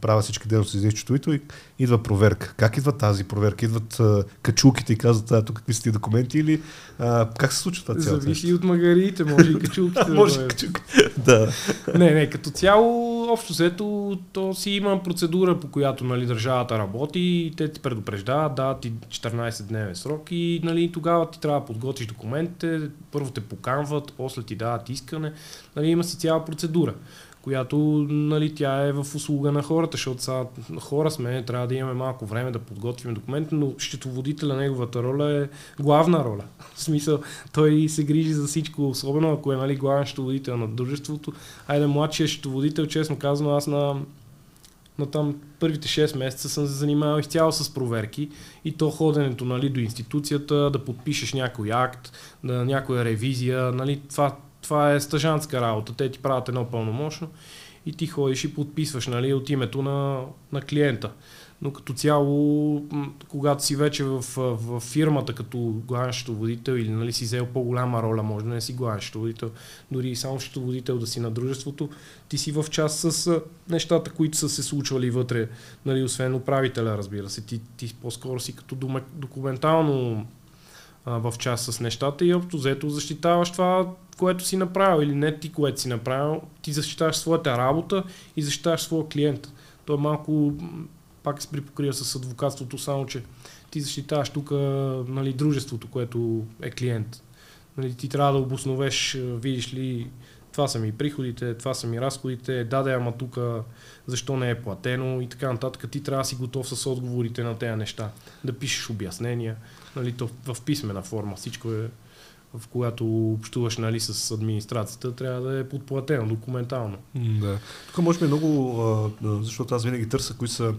правя всички дейности за счетовител и идва проверка. Как идва тази проверка? Идват а, качулките и казват, а, тук какви са ти документи или а, как се случва това цялото? Зависи от магарите, може и качулките. може и качулките, да. не, не, като цяло, общо взето, то си има процедура, по която нали, държавата работи и те ти предупреждават, да, ти 14-дневен срок и нали, тогава ти трябва да подготвиш документите, първо те поканват, после ти дават искане. Нали, има си цяла процедура, която нали, тя е в услуга на хората, защото сега хора сме, трябва да имаме малко време да подготвим документи, но счетоводителя, неговата роля е главна роля. В смисъл, той се грижи за всичко, особено ако е нали, главен счетоводител на дружеството. Айде, младшия счетоводител, честно казвам, аз на на там първите 6 месеца съм се занимавал изцяло с проверки и то ходенето нали, до институцията, да подпишеш някой акт, да, някоя ревизия, нали, това това е стъжанска работа. Те ти правят едно пълномощно и ти ходиш и подписваш нали, от името на, на клиента. Но като цяло, когато си вече в, в фирмата като главен счетоводител или нали, си взел по-голяма роля, може да не си главен счетоводител, дори и само счетоводител да си на дружеството, ти си в част с нещата, които са се случвали вътре, нали, освен управителя, разбира се. Ти, ти по-скоро си като документално в част с нещата и общо взето защитаваш това, което си направил или не ти, което си направил, ти защитаваш своята работа и защитаваш своя клиент. То е малко, пак се припокрива с адвокатството, само че ти защитаваш тук нали, дружеството, което е клиент. Нали, ти трябва да обосновеш, видиш ли, това са ми приходите, това са ми разходите, даде, ама тук защо не е платено и така нататък. Ти трябва да си готов с отговорите на тези неща. Да пишеш обяснения, нали, то в писмена форма. Всичко е в когато общуваш нали, с администрацията, трябва да е подплатено документално. Да. Тук може би много, защото аз винаги търся кои са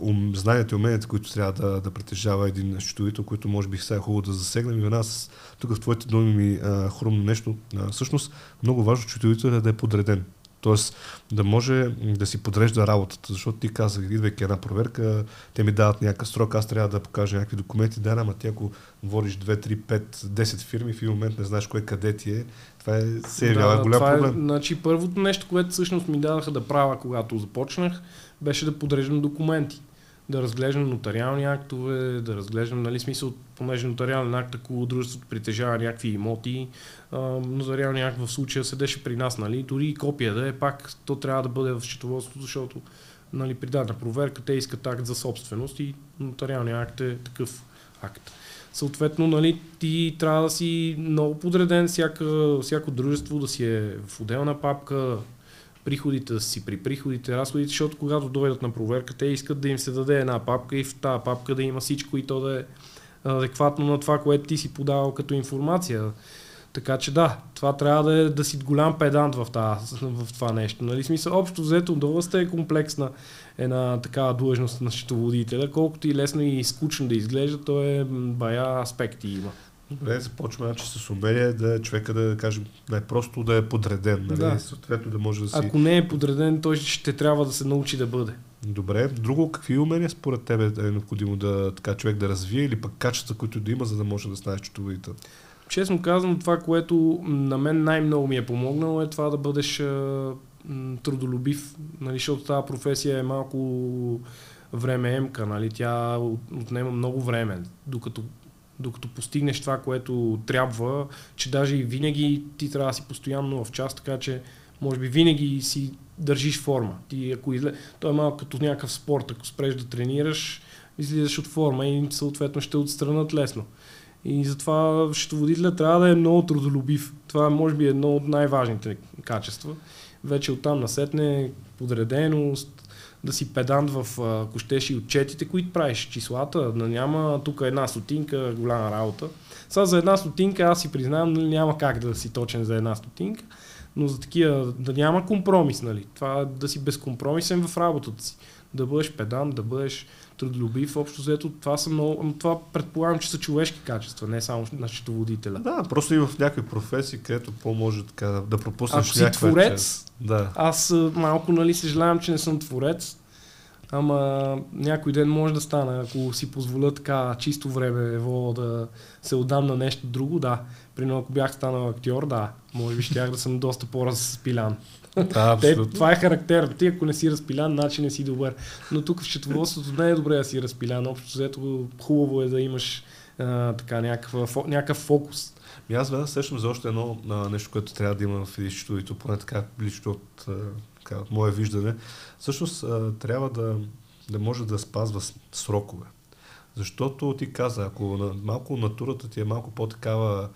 ум, знанията и уменията, които трябва да, да притежава един счетовител, които може би сега е хубаво да засегнем. И нас тук в твоите думи ми хрумно нещо. Всъщност, много важно счетовител е да е подреден. Тоест да може да си подрежда работата, защото ти казах, идвайки една проверка, те ми дават някакъв срок, аз трябва да покажа някакви документи, да, ама ти ако водиш 2, 3, 5, 10 фирми, в един момент не знаеш кое къде ти е, това е, се явява да, голям това е, проблем. Значи първото нещо, което всъщност ми дадаха да правя, когато започнах, беше да подреждам документи да разглеждам нотариални актове, да разглеждам, нали, смисъл, понеже нотариален акт, ако дружеството притежава някакви имоти, а, нотариалният акт в случая седеше при нас, нали, дори и копия да е, пак то трябва да бъде в счетоводството, защото нали, при дадена проверка те искат акт за собственост и нотариалният акт е такъв акт. Съответно, нали, ти трябва да си много подреден, всяка, всяко дружество да си е в отделна папка, приходите да си при приходите, разходите, защото когато дойдат на проверка, те искат да им се даде една папка и в тази папка да има всичко и то да е адекватно на това, което ти си подавал като информация. Така че да, това трябва да, е, да си голям педант в, тази, в това нещо. Нали? Смисъл, общо взето доста е комплексна една такава длъжност на счетоводителя. Колкото и лесно и скучно да изглежда, то е бая аспекти има. Добре, започваме значи, с умение да човека да кажем най-просто да е подреден, нали? Да. съответно да може да си... Ако не е подреден, той ще трябва да се научи да бъде. Добре. Друго, какви умения според тебе е необходимо да така човек да развие или пък качества, които да има, за да може да станеш счетоводител? Честно казвам, това, което на мен най-много ми е помогнало е това да бъдеш а, трудолюбив, нали, защото тази професия е малко време емка, нали, тя отнема много време, докато докато постигнеш това, което трябва, че даже и винаги ти трябва да си постоянно в част, така че може би винаги си държиш форма. Ти, ако изле... Той е малко като някакъв спорт, ако спреш да тренираш, излизаш от форма и съответно ще отстранат лесно. И затова счетоводителя трябва да е много трудолюбив. Това е, може би едно от най-важните качества. вече оттам насетне подреденост, да си педант в, ако и отчетите, които правиш, числата, да няма тук една стотинка, голяма работа. Сега за една стотинка аз си признавам, нали, няма как да си точен за една стотинка, но за такива да няма компромис, нали? Това да си безкомпромисен в работата си. Да бъдеш педант, да бъдеш трудолюбив, общо взето, това, са много, това предполагам, че са човешки качества, не само на счетоводителя. Да, просто и в някои професии, където по-може така да пропуснеш Ако си творец, да. аз малко нали съжалявам, че не съм творец, ама някой ден може да стане, ако си позволя така чисто време ево да се отдам на нещо друго, да. Примерно ако бях станал актьор, да, може би щях да съм доста по-разпилян. Да, Те, това е характерно. Ти ако не си разпилян, значи не си добър. Но тук в счетоводството не е добре да си разпилян. Общо взето хубаво е да имаш а, така някакъв, някакъв фокус. И аз веднъж сещам за още едно а, нещо, което трябва да има в единството, поне така лично от, така, от мое виждане. Всъщност а, трябва да, да може да спазва срокове. Защото ти каза, ако на, малко натурата ти е малко по-такава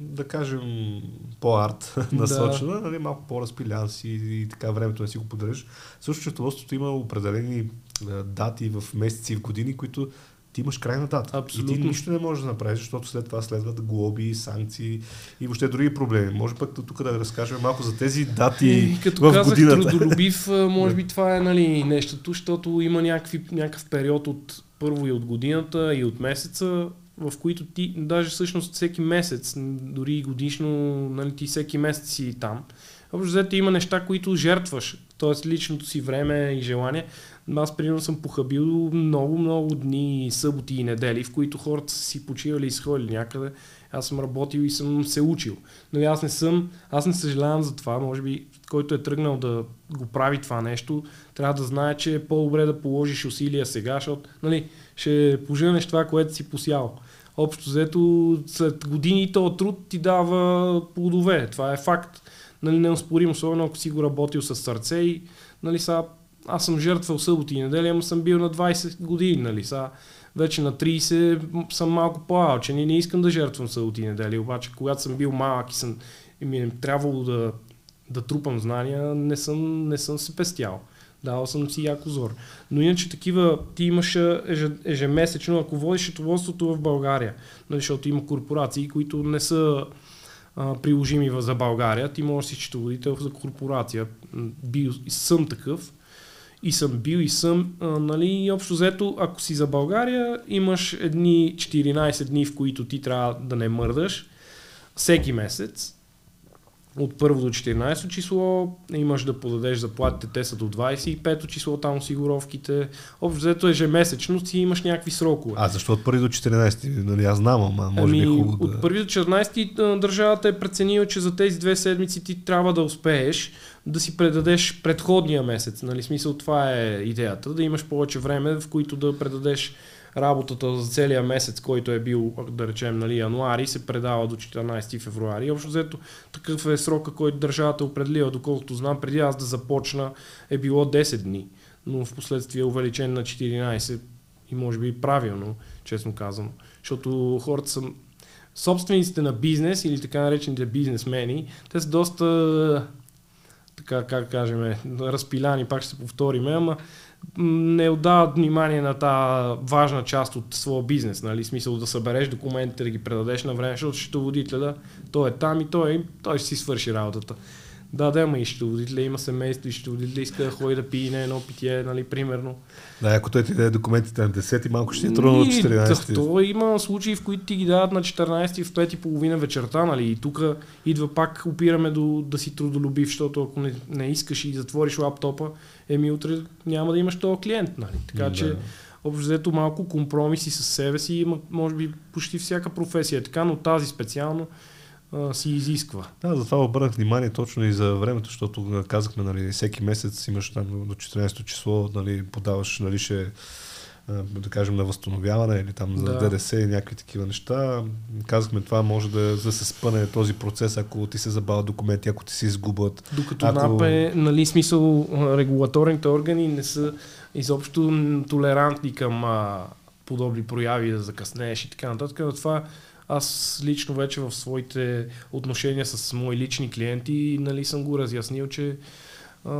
да кажем, по-арт насочена, да. нали, малко по-разпилян си и така времето не си го поддържаш. Също счетоводството има определени а, дати в месеци и в години, които ти имаш крайна дата. Абсолютно. И ти нищо не можеш да направиш, защото след това следват глоби, санкции и въобще други проблеми. Може пък тук да разкажем малко за тези дати и, като в казах, годината. трудолюбив, може би това е нали, нещото, защото има някакви, някакъв период от първо и от годината и от месеца, в които ти, даже всъщност всеки месец, дори годишно, нали, ти всеки месец си там. Общо взето има неща, които жертваш, т.е. личното си време и желание. Аз примерно съм похабил много, много дни, съботи и недели, в които хората са си почивали и сходили някъде. Аз съм работил и съм се учил. Но аз не съм, аз не съжалявам за това. Може би, който е тръгнал да го прави това нещо, трябва да знае, че е по-добре да положиш усилия сега, защото нали, ще поженеш това, което си посял. Общо взето, след години този труд ти дава плодове. Това е факт. Нали, неоспорим, особено ако си го работил с сърце и нали, са, аз съм жертвал съботи и неделя, ама съм бил на 20 години. Нали, са, вече на 30 съм малко по-алчен и не искам да жертвам съботи и неделя. Обаче, когато съм бил малък и, съм, и ми е трябвало да, да трупам знания, не съм, не съм се пестял. Давал съм си яко зор. Но иначе такива, ти имаш ежемесечно, ако водиш счетоводството в България, нали, защото има корпорации, които не са а, приложими за България, ти можеш да си счетоводител за корпорация. Бил, съм такъв и съм бил и съм, а, нали, и общо взето, ако си за България, имаш едни 14 дни, в които ти трябва да не мърдаш всеки месец от първо до 14 число имаш да подадеш заплатите, те са до 25 число, там осигуровките. Общо взето ежемесечно си имаш някакви срокове. А защо от първи до 14? Нали, аз знам, ама може ами, би е хубаво да... От първи до 14 държавата е преценила, че за тези две седмици ти трябва да успееш да си предадеш предходния месец. Нали, смисъл това е идеята, да имаш повече време, в които да предадеш работата за целия месец, който е бил, да речем, нали, януари, се предава до 14 февруари. Общо взето такъв е срока, който държавата е определила, доколкото знам, преди аз да започна е било 10 дни, но в последствие е увеличен на 14 и може би правилно, честно казвам, защото хората са собствениците на бизнес или така наречените бизнесмени, те са доста така, как кажем, разпиляни, пак ще се повториме, ама не отдават внимание на тази важна част от своя бизнес, нали? Смисъл да събереш документите, да ги предадеш на време, защото счетоводителя, той е там и той, той ще си свърши работата. Да, да, има и счетоводителя, има семейство и счетоводителя иска да ходи да пие на едно питие, нали, примерно. Да, ако той ти даде документите на 10 малко ще е трудно на 14. То има случаи, в които ти ги дават на 14 в 5 и половина вечерта, нали, и тук идва пак опираме до да си трудолюбив, защото ако не, не искаш и затвориш лаптопа, еми утре няма да имаш този клиент, нали. Така да. че общо взето малко компромиси с себе си има, може би почти всяка професия е така, но тази специално а, си изисква. Да, затова обърнах внимание точно и за времето, защото казахме, нали, всеки месец имаш там до 14 число, нали, подаваш, нали, ще да кажем, на възстановяване или там за да. ДДС и някакви такива неща. Казахме, това може да, да се спъне този процес, ако ти се забавят документи, ако ти се изгубят. Докато ако... НАП е, нали, смисъл, регулаторните органи не са изобщо толерантни към а, подобни прояви, да закъснееш и така нататък. Това аз лично вече в своите отношения с мои лични клиенти нали, съм го разяснил, че а,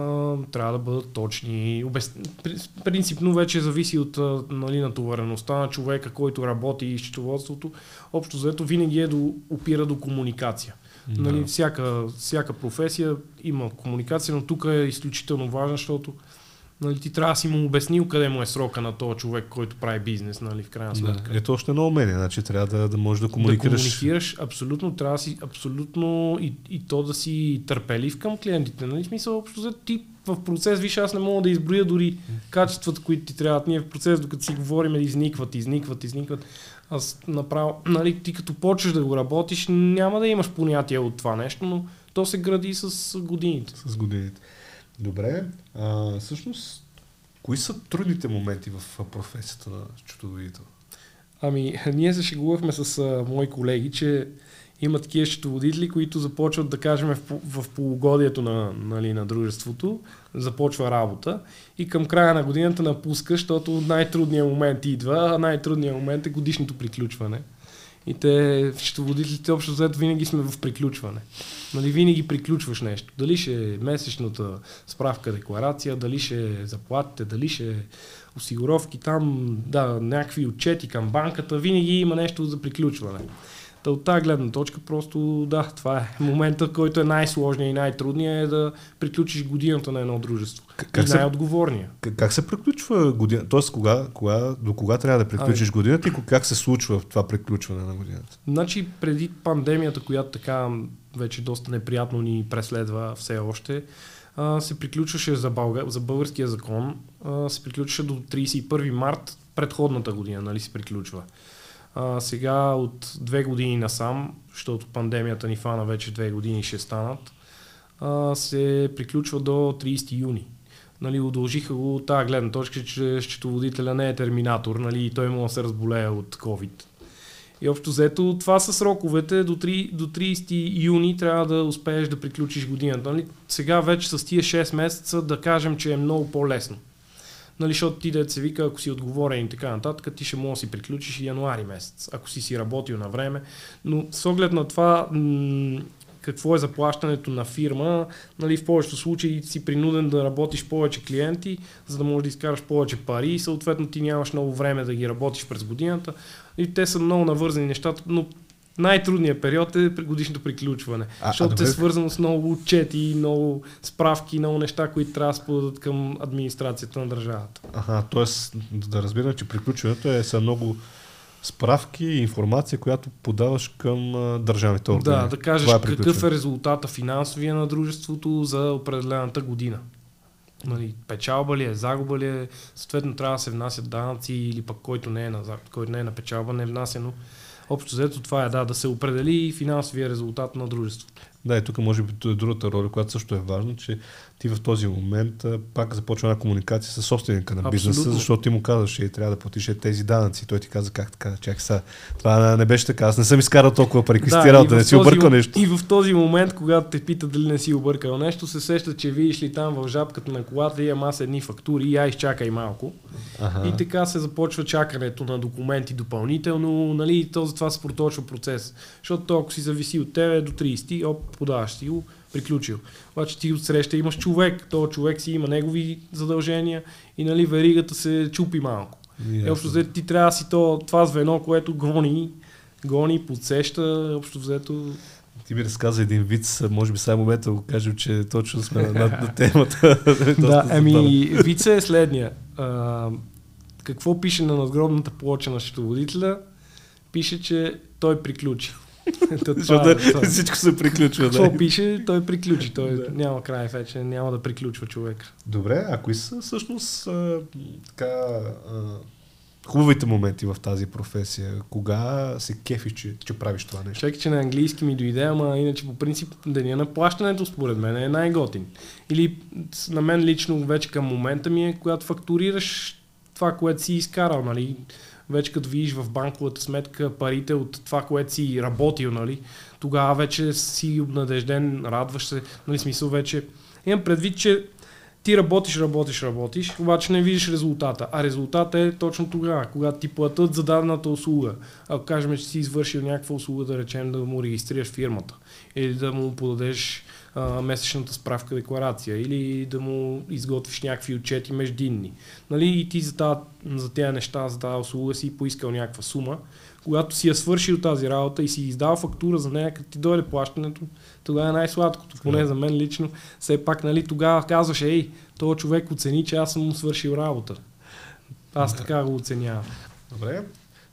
трябва да бъдат точни. Обез... Принципно вече зависи от нали, натовареността на човека, който работи и счетоводството. Общо заето винаги е до, опира до комуникация. Да. Нали, всяка, всяка професия има комуникация, но тук е изключително важно, защото нали, ти трябва да си му обяснил къде му е срока на този човек, който прави бизнес, нали, в крайна сметка. Да, ето още едно умение, значи трябва да, да можеш да комуникираш. Да комуникираш, абсолютно, трябва да си, абсолютно и, и то да си търпелив към клиентите. Нали, смисъл, общо за ти в процес, виж, аз не мога да изброя дори качествата, които ти трябват. Ние в процес, докато си говорим, изникват, изникват, изникват. Аз направо, нали, ти като почнеш да го работиш, няма да имаш понятие от това нещо, но то се гради с годините. С годините. Добре. А, всъщност, кои са трудните моменти в професията на счетоводител? Ами, ние се шегувахме с а, мои колеги, че има такива счетоводители, които започват, да кажем, в, в полугодието на, нали, на дружеството, започва работа и към края на годината напуска, защото най-трудният момент идва, а най-трудният момент е годишното приключване. И те, счетоводителите, общо взето, винаги сме в приключване. Нали, винаги приключваш нещо. Дали ще е месечната справка, декларация, дали ще е заплатите, дали ще е осигуровки там, да, някакви отчети към банката, винаги има нещо за приключване. Та от тази гледна точка просто да, това е момента, който е най-сложният и най-трудният е да приключиш годината на едно дружество. Как и най-отговорния. Как, как се приключва година? Тоест, кога, кога, до кога трябва да приключиш а, годината и как се случва това приключване на годината? Значи преди пандемията, която така вече доста неприятно ни преследва все още, а, се приключваше за, Бълга, за българския закон, а, се приключваше до 31 март предходната година, нали се приключва. А, сега от две години насам, защото пандемията ни фана вече две години ще станат, а, се приключва до 30 юни. Нали, удължиха го от тази гледна точка, че счетоводителя не е терминатор нали, и той му да се разболее от COVID. И общо взето това са сроковете. До, 3, до 30 юни трябва да успееш да приключиш годината. Нали? Сега вече с тия 6 месеца да кажем, че е много по-лесно. Нали, защото ти да се вика, ако си отговорен и така нататък, ти ще можеш да си приключиш и януари месец, ако си си работил на време. Но с оглед на това, какво е заплащането на фирма, нали, в повечето случаи си принуден да работиш повече клиенти, за да можеш да изкараш повече пари и съответно ти нямаш много време да ги работиш през годината. И те са много навързани нещата, но най-трудният период е годишното приключване. А, защото а, е свързано с много отчети, много справки, много неща, които трябва да сподадат към администрацията на държавата. Ага, т.е. да разбирам, че приключването е са много справки и информация, която подаваш към а, държавните органи. Да, да кажеш е какъв е резултата финансовия на дружеството за определената година. Нали, печалба ли е, загуба ли е, съответно трябва да се внасят данъци или пък който не е на, който не е на печалба, не е внасяно. Общо взето това е да, да се определи финансовия резултат на дружеството. Да, и тук може би е другата роля, която също е важна, че ти в този момент а, пак започва една комуникация с собственика на Абсолютно. бизнеса, защото ти му казваш, че трябва да платиш тези данъци. Той ти каза как така, чакай сега. Това не беше така. Аз не съм изкарал толкова пари. Да, да не си объркал нещо. И в този момент, когато те питат дали не си объркал нещо, се сеща, че видиш ли там в жабката на колата имам аз едни фактури, я изчакай малко. Ага. И така се започва чакането на документи допълнително. Нали, то затова се проточва процес. Защото то, ако си зависи от тебе до 30, оп, подаваш си го приключил. Обаче ти отсреща имаш човек, то човек си има негови задължения и нали веригата се чупи малко. Yes. И общо взето ти трябва да си то, това звено, което гони, гони, подсеща, общо взето ти ми разказа един вид, може би сега момента го кажем, че точно сме на, на, на темата. да, ами вица е следния. А, какво пише на надгробната плоча на счетоводителя? Пише, че той приключи. Защото е, всичко се приключва. Какво да. пише, той приключи. Той да. няма край вече, няма да приключва човек. Добре, а кои са всъщност а, така, а, хубавите моменти в тази професия? Кога се кефиш, че, че правиш това нещо? Чакай, че на английски ми дойде, ама иначе по принцип деня на плащането според мен е най-готин. Или на мен лично вече към момента ми е, когато фактурираш това, което си изкарал, нали? Вече като видиш в банковата сметка парите от това, което си работил, нали, тогава вече си обнадежден, радваш се, нали, смисъл вече. Имам предвид, че ти работиш, работиш, работиш, обаче не видиш резултата. А резултата е точно тогава, когато ти платят за дадената услуга. Ако кажем, че си извършил някаква услуга, да речем да му регистрираш фирмата или да му подадеш а, месечната справка декларация или да му изготвиш някакви отчети междинни. Нали? И ти за, тази, за тези неща, за тази услуга си поискал някаква сума. Когато си я свършил тази работа и си издал фактура за нея, като ти дойде плащането, тогава е най-сладкото. Поне за мен лично. Все пак, нали, тогава казваш, ей, този човек оцени, че аз съм му свършил работа. Аз така го оценявам. Добре.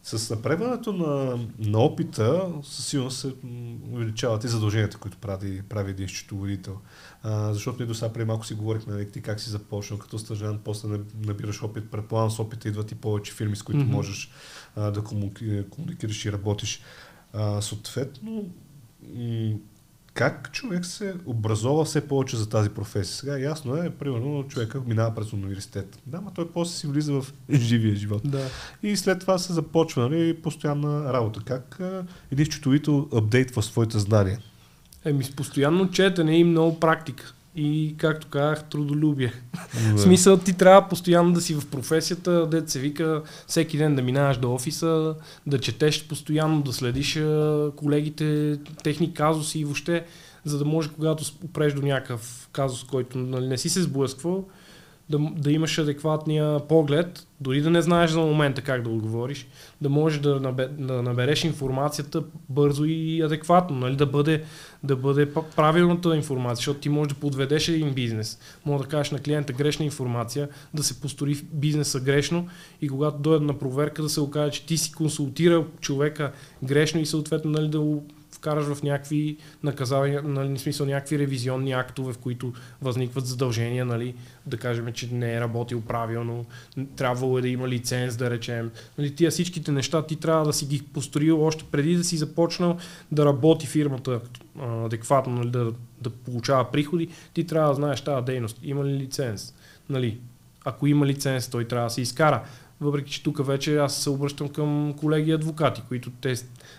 С напредването на, на опита, със сигурност се увеличават и задълженията, които прави, прави един счетоводител. А, защото ние до сега преди малко си говорихме нали, ти как си започнал като стъжан, после набираш опит, предполагам с опита идват и повече фирми, с които mm-hmm. можеш а, да комуникираш и работиш. А, съответно, как човек се образова все повече за тази професия? Сега ясно е, примерно, човека минава през университет. Да, но той после си влиза в живия живот. Да. И след това се започва нали, постоянна работа. Как а, един счетовител апдейтва своите знания? Еми, с постоянно четене и много практика и, както казах, трудолюбие. Да. в смисъл, ти трябва постоянно да си в професията, да се вика всеки ден да минаваш до офиса, да четеш постоянно, да следиш колегите, техни казуси и въобще, за да може, когато опреш до някакъв казус, който нали, не си се сблъсквал, да, да имаш адекватния поглед, дори да не знаеш за момента как да отговориш, да можеш да, набе, да набереш информацията бързо и адекватно, нали? да, бъде, да бъде правилната информация, защото ти можеш да подведеш един бизнес. Може да кажеш на клиента грешна информация, да се построи бизнеса грешно и когато дойде на проверка да се окаже, че ти си консултирал човека грешно и съответно нали, да вкараш в някакви наказания, нали, смисъл някакви ревизионни актове, в които възникват задължения, нали, да кажем, че не е работил правилно, трябвало е да има лиценз, да речем. Нали, тия всичките неща ти трябва да си ги построил още преди да си започнал да работи фирмата адекватно, нали, да, да получава приходи, ти трябва да знаеш тази дейност. Има ли лиценз? Нали, ако има лиценз, той трябва да се изкара. Въпреки, че тук вече аз се обръщам към колеги адвокати, които те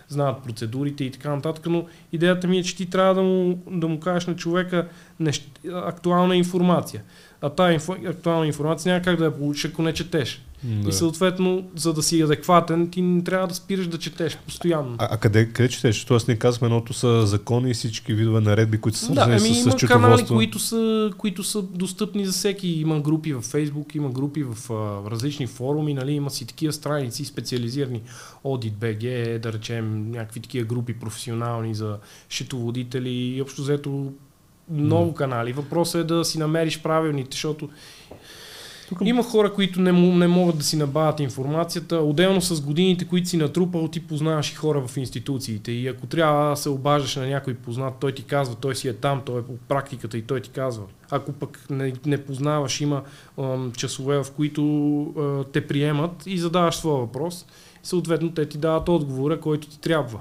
знаят процедурите и така нататък, но идеята ми е, че ти трябва да му, да му кажеш на човека нещ... актуална информация. А тази инфо... актуална информация няма как да я получиш, ако не четеш. Да. И съответно, за да си адекватен, ти не трябва да спираш да четеш постоянно. А, а къде, къде четеш? Тоест ние казваме, едното са закони и всички видове наредби, които са свързани да, ами, с, има канали, които са, които са достъпни за всеки. Има групи в Фейсбук, има групи в а, различни форуми, нали? има си такива страници специализирани. Audit BG, да речем, някакви такива групи професионални за счетоводители и общо взето много mm. канали. Въпросът е да си намериш правилните, защото тук... Има хора, които не, не могат да си набавят информацията. Отделно с годините, които си натрупал, ти познаваш и хора в институциите. И ако трябва да се обаждаш на някой познат, той ти казва, той си е там, той е по практиката и той ти казва. Ако пък не, не познаваш, има ам, часове, в които а, те приемат и задаваш своя въпрос, съответно те ти дават отговора, който ти трябва.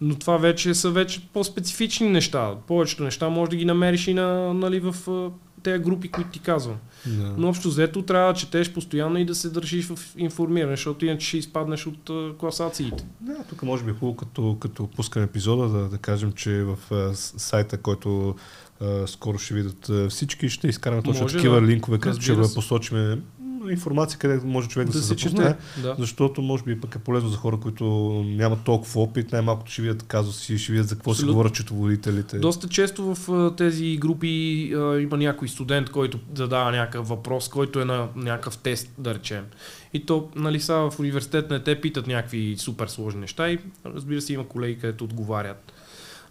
Но това вече са вече по-специфични неща. Повечето неща може да ги намериш и на, нали, в тези групи, които ти казвам. Да. Но общо взето трябва да четеш постоянно и да се държиш в информиране, защото иначе ще изпаднеш от uh, класациите. Да, тук може би е хубаво, като, като пускам епизода, да, да кажем, че в uh, сайта, който uh, скоро ще видят всички, ще изкараме точно такива да. линкове, където ще посочим информация, къде може човек да, да се запознае, да. защото може би пък е полезно за хора, които нямат толкова опит, най-малкото ще видят казуси, ще видят за какво се говорят четоводителите. Доста често в тези групи има някой студент, който задава някакъв въпрос, който е на някакъв тест, да речем. И то, нали, са в университет не те питат някакви супер сложни неща и разбира се има колеги, където отговарят.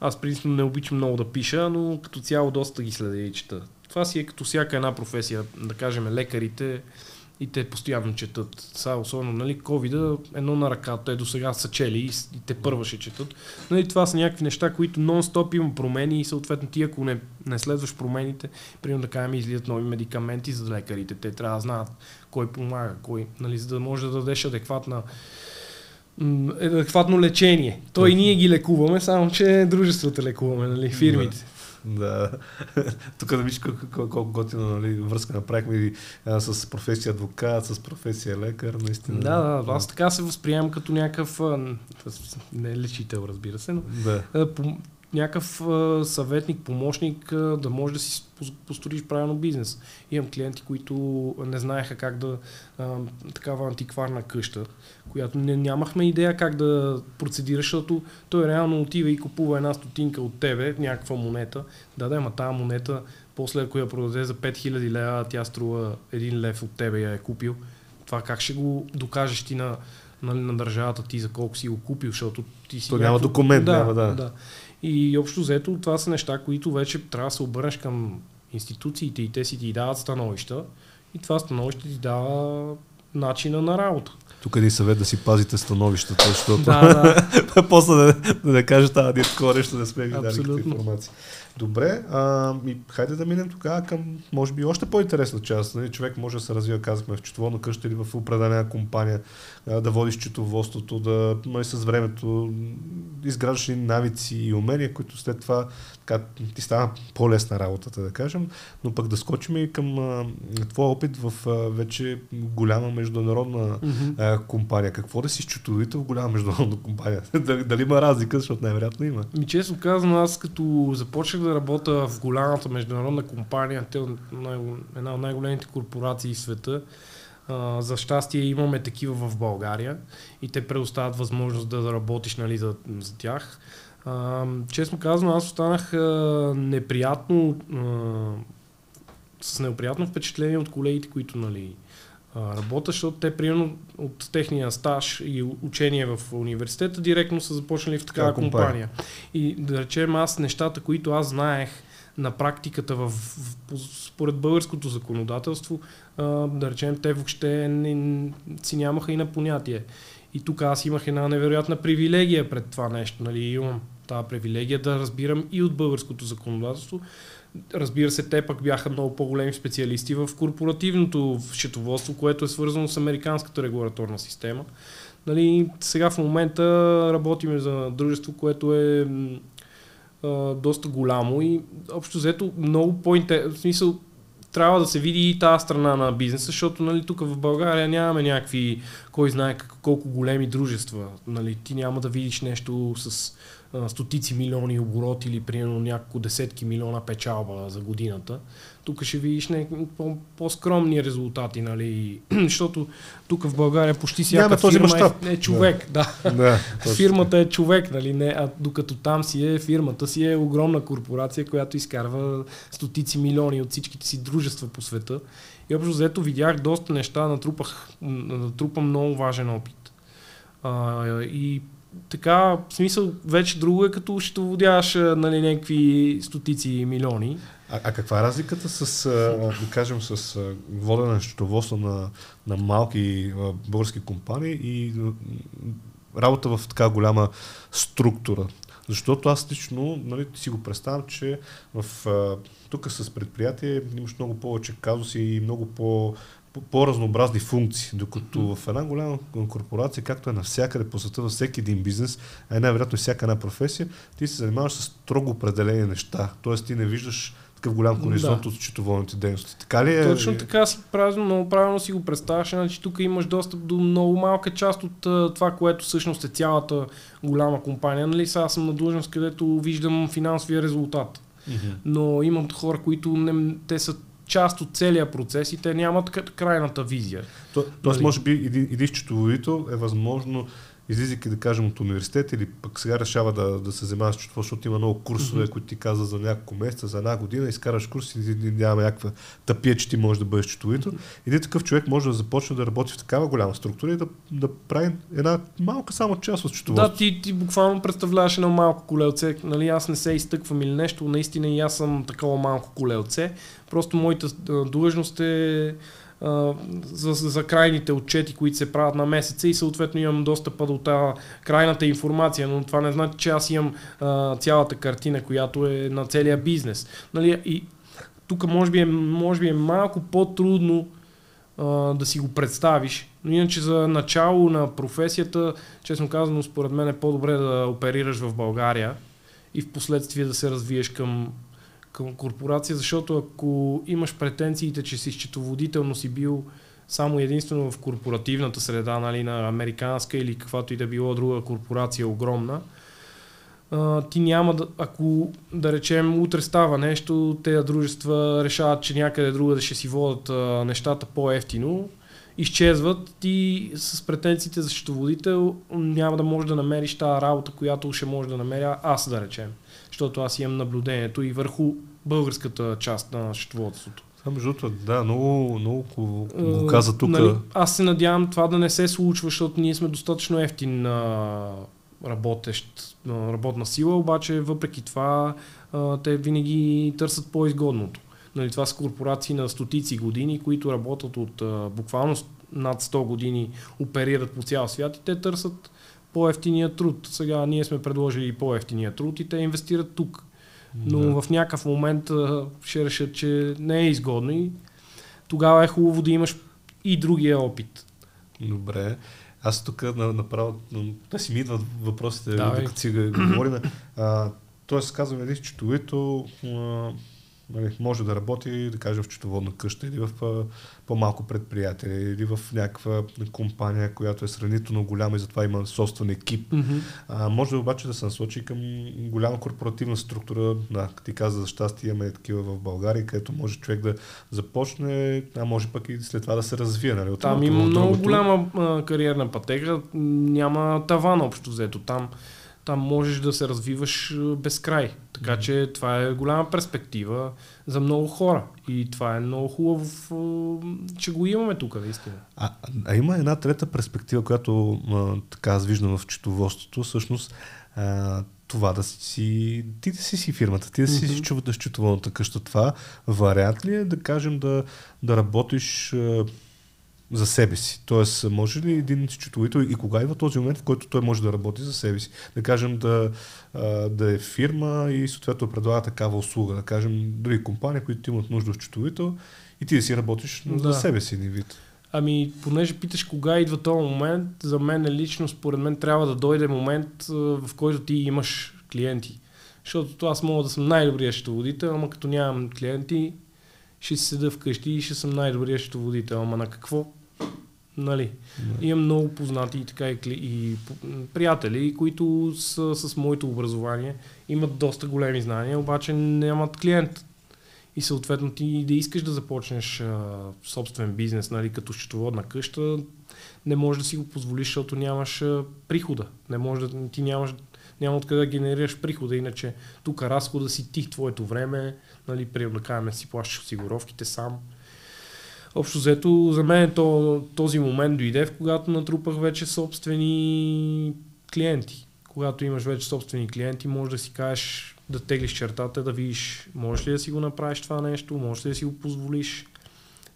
Аз принципно не обичам много да пиша, но като цяло доста ги следя и чета. Това си е като всяка една професия. Да кажем, лекарите и те постоянно четат. Са, особено, нали, covid едно на ръка, те до сега са чели и, и те първа ще четат. Нали, това са някакви неща, които нон-стоп има промени и съответно ти ако не, не следваш промените, примерно да кажем, излизат нови медикаменти за лекарите, те трябва да знаят кой помага, кой, нали, за да може да дадеш адекватна адекватно лечение. Той и ние ги лекуваме, само че дружествата лекуваме, нали, фирмите. Да. Тук да виж колко, колко готина нали, връзка направихме и, а, с професия адвокат, с професия лекар, наистина. Да, да, аз така се възприемам като някакъв, не лечител, разбира се, но да. Някакъв а, съветник, помощник, а, да можеш да си построиш правилно бизнес. Имам клиенти, които не знаеха как да а, такава антикварна къща, която не, нямахме идея как да процедира, защото той реално отива и купува една стотинка от тебе, някаква монета, да, да, ама тази монета, после ако я продаде за 5000 лева, тя струва 1 лев от тебе я е купил. Това как ще го докажеш ти на, на, на държавата ти за колко си го купил, защото ти си... То няма документ, да, няма, да. да. И общо взето това са неща, които вече трябва да се обърнеш към институциите и те си ти дават становища и това становище ти дава начина на работа. Тук е съвет да си пазите становищата, защото Да, да. после да, да не кажа тази ние такова нещо, да сме ви дали информация. Добре, а, и хайде да минем тогава към, може би, още по-интересна част. Нали? Човек може да се развива, казахме, в четоводна къща или в определена компания, а, да водиш четоводството, да нали, с времето изграждаш и навици и умения, които след това така, ти става по-лесна работата, да кажем, но пък да скочим и към а, твоя опит в а, вече голяма международна Мгм. а, компания. Какво да си счетоводител в голяма международна компания? дали, дали има разлика, защото най-вероятно има. Ми честно казано, аз като започнах да работя в голямата международна компания, те една от най-големите корпорации в света, за щастие имаме такива в България и те предоставят възможност да работиш нали, за, за тях. Честно казано, аз останах неприятно с неприятно впечатление от колегите, които нали, а, работят, защото те примерно от техния стаж и учение в университета директно са започнали в такава компания. компания. И да речем аз нещата, които аз знаех на практиката в, в, по- според българското законодателство, а, да речем те въобще не, си нямаха и на понятие. И тук аз имах една невероятна привилегия пред това нещо. Нали? Имам тази привилегия да разбирам и от българското законодателство. Разбира се, те пък бяха много по-големи специалисти в корпоративното счетоводство, което е свързано с американската регулаторна система. Нали, сега в момента работим за дружество, което е а, доста голямо и общо взето много по-интересно. В смисъл, трябва да се види и тази страна на бизнеса, защото нали, тук в България нямаме някакви, кой знае колко големи дружества. Нали, ти няма да видиш нещо с а, стотици милиони оборот или примерно няколко десетки милиона печалба за годината. Тук ще видиш не, по, по-скромни резултати, нали? защото тук в България почти всяка Няма този фирма мащаб. е, е човек. Да. Да, точно Фирмата е човек, нали? Не, а докато там си е, фирмата си е огромна корпорация, която изкарва стотици милиони от всичките си дружества по света. И общо взето видях доста неща, натрупах, натрупам много важен опит. А, и така, в смисъл, вече друго е като ще нали, някакви стотици милиони. А, а каква е разликата с, да кажем, с водене на на, на малки български компании и работа в така голяма структура? Защото аз лично нали, си го представям, че в, тук с предприятие имаш много повече казуси и много по- по-разнообразни функции, докато в една голяма корпорация, както е навсякъде по света, във всеки един бизнес, а и най-вероятно всяка една професия, ти се занимаваш с строго определени неща. Тоест ти не виждаш такъв голям хоризонт Да. от счетоводните дейности. Така ли е? Точно така си правилно, много правилно си го представяш, значи тук имаш достъп до много малка част от а, това, което всъщност е цялата голяма компания. Нали, сега съм на длъжност, където виждам финансовия резултат. Мгм. Но имам хора, които не, те са част от целия процес и те нямат крайната визия. То, тоест, Нали? може би един, един счетоводител е възможно, излизайки да кажем от университет или пък сега решава да, да се занимава с счетоводство, защото има много курсове, Мгм. които ти каза за няколко месеца, за една година, изкараш курс и няма някаква тъпия, че ти можеш да бъдеш счетоводител. Един такъв човек може да започне да работи в такава голяма структура и да, да прави една малка само част от Да, счетоводството. ти, ти буквално представляваш едно малко колелце. Нали, аз не се изтъквам или нещо, наистина и аз съм такова малко колелце. Просто моята длъжност е за, за крайните отчети, които се правят на месеца и съответно имам достъпа до тази крайната информация, но това не значи, че аз имам а, цялата картина, която е на целия бизнес. Нали, и тук може би е, може би е малко по-трудно а, да си го представиш. Но иначе за начало на професията, честно казано, според мен е по-добре да оперираш в България и в последствие да се развиеш към, към корпорация, защото ако имаш претенциите, че си счетоводител, но си бил само единствено в корпоративната среда, нали, на американска или каквато и да било друга корпорация огромна, ти няма да, ако да речем утре става нещо, тези дружества решават, че някъде друга да ще си водят нещата по-ефтино, изчезват и с претенциите за счетоводител няма да можеш да намериш тази работа, която ще може да намеря аз да речем. Защото аз имам наблюдението и върху българската част на счетоводството. Това между другото, да, много, много го, го каза тук. Нали, аз се надявам това да не се случва, защото ние сме достатъчно ефтин а, работещ, а, работна сила, обаче въпреки това а, те винаги търсят по-изгодното. Нали, това са корпорации на стотици години, които работят от а, буквално над 100 години, оперират по цял свят и те търсят по-ефтиния труд. Сега ние сме предложили по-ефтиния труд и те инвестират тук. Но да. в някакъв момент а, ще решат, че не е изгодно и тогава е хубаво да имаш и другия опит. Добре. Аз тук направо, да си ми идват въпросите, докато си говорим. Тоест, казвам, нали, четовито нали, може да работи, да кажем, в четоводна къща или в по-малко предприятие или в някаква компания, която е сравнително голяма и затова има собствен екип. Mm-hmm. А, може обаче да се насочи към голяма корпоративна структура. Да, ти каза, за щастие имаме такива в България, където може човек да започне, а може пък и след това да се развие. Нали, Там има много голяма а, кариерна пътека, няма таван общо взето. Там там можеш да се развиваш без край. Така че това е голяма перспектива за много хора. И това е много хубаво, че го имаме тук, наистина. А, а има една трета перспектива, която а, така аз виждам в четоводството. Всъщност, а, това да си, ти да си си фирмата, ти да си mm-hmm. си счетоводната къща. Това вариант ли е да кажем да, да работиш за себе си. Тоест, може ли един счетоводител и кога идва този момент, в който той може да работи за себе си? Да кажем да, да е фирма и съответно предлага такава услуга. Да кажем други компании, които имат нужда от счетоводител и ти да си работиш да. за себе си един вид. Ами, понеже питаш кога идва този момент, за мен лично, според мен, трябва да дойде момент, в който ти имаш клиенти. Защото аз мога да съм най-добрият счетоводител, ама като нямам клиенти, ще си седа вкъщи и ще съм най-добрият счетоводител. Ама на какво? Нали? Да. Имам много познати и, така, и, и приятели, които са с моето образование, имат доста големи знания, обаче нямат клиент. И съответно ти да искаш да започнеш а, собствен бизнес, нали, като счетоводна къща, не можеш да си го позволиш, защото нямаш а, прихода. Не може да, ти нямаш, няма откъде да генерираш прихода, иначе тук разхода си ти, твоето време, нали, да си плащаш осигуровките сам. Общо взето, за мен то, този момент дойде, в когато натрупах вече собствени клиенти. Когато имаш вече собствени клиенти, може да си кажеш да теглиш чертата, да видиш можеш ли да си го направиш това нещо, можеш ли да си го позволиш,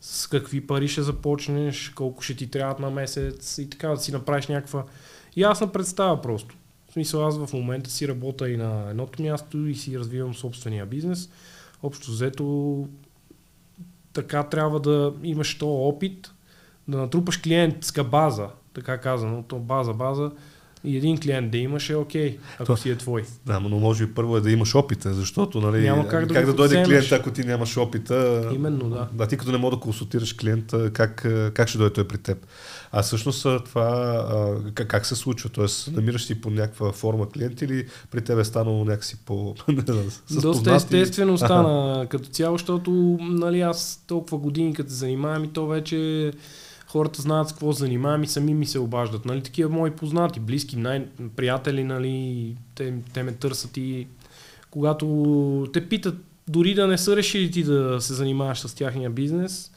с какви пари ще започнеш, колко ще ти трябва на месец и така да си направиш някаква ясна представа просто. В смисъл аз в момента си работя и на едното място и си развивам собствения бизнес. Общо взето така трябва да имаш то опит, да натрупаш клиентска база, така казано, то база, база, и един клиент да имаш е окей, okay, ако То, си е твой. Да, но може би първо е да имаш опита, защото нали, Няма как, да, как да дойде клиент, ако ти нямаш опита. Именно, да. Да, ти като не мога да консултираш клиента, как, как ще дойде той при теб? А всъщност това как, как се случва? Тоест, намираш си по някаква форма клиент или при теб е станало някакси по... Доста естествено стана като цяло, защото нали, аз толкова години като се занимавам и то вече хората знаят с какво занимавам и сами ми се обаждат. Нали, такива мои познати, близки, най- приятели, нали, те, те ме търсят и когато те питат, дори да не са решили ти да се занимаваш с тяхния бизнес,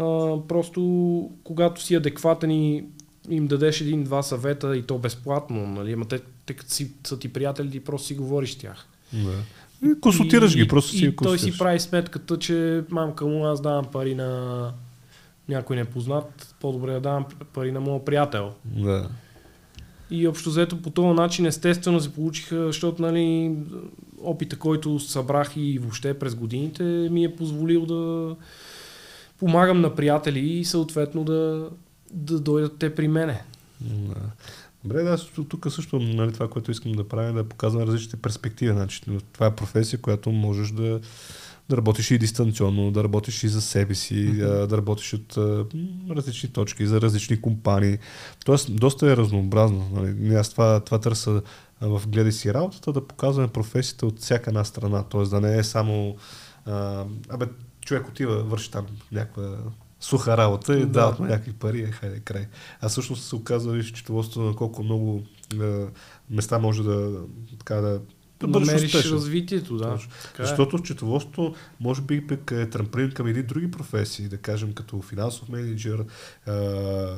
а, просто когато си адекватен и им дадеш един-два съвета и то безплатно, нали, ама те, те като си, са ти приятели, ти просто си говориш с тях. Да. И консултираш и, ги, просто си и той си прави сметката, че мамка му аз давам пари на някой непознат, по-добре да давам пари на моят приятел. Да. И общо взето по този начин естествено се получиха, защото нали, опита, който събрах и въобще през годините ми е позволил да помагам на приятели и съответно да, да дойдат те при мене. Добре, да, тук също нали, това, което искам да правя, е да показвам различните перспективи. Значи, това е професия, която можеш да, да работиш и дистанционно, да работиш и за себе си, mm-hmm. да работиш от различни точки, за различни компании. Тоест, доста е разнообразно. Нали? Аз това, това търся в гледай си работата, да показваме професията от всяка една страна. Тоест да не е само а, абе, човек отива, върши там някаква суха работа и да. дават му някакви пари, е, хайде край. А всъщност се оказва, че счетоводството на колко много е, места може да, така, да да намериш успешен. развитието, да. Така е. Защото е. счетоводството може би пък е трамплин към едни други професии, да кажем като финансов менеджер, а,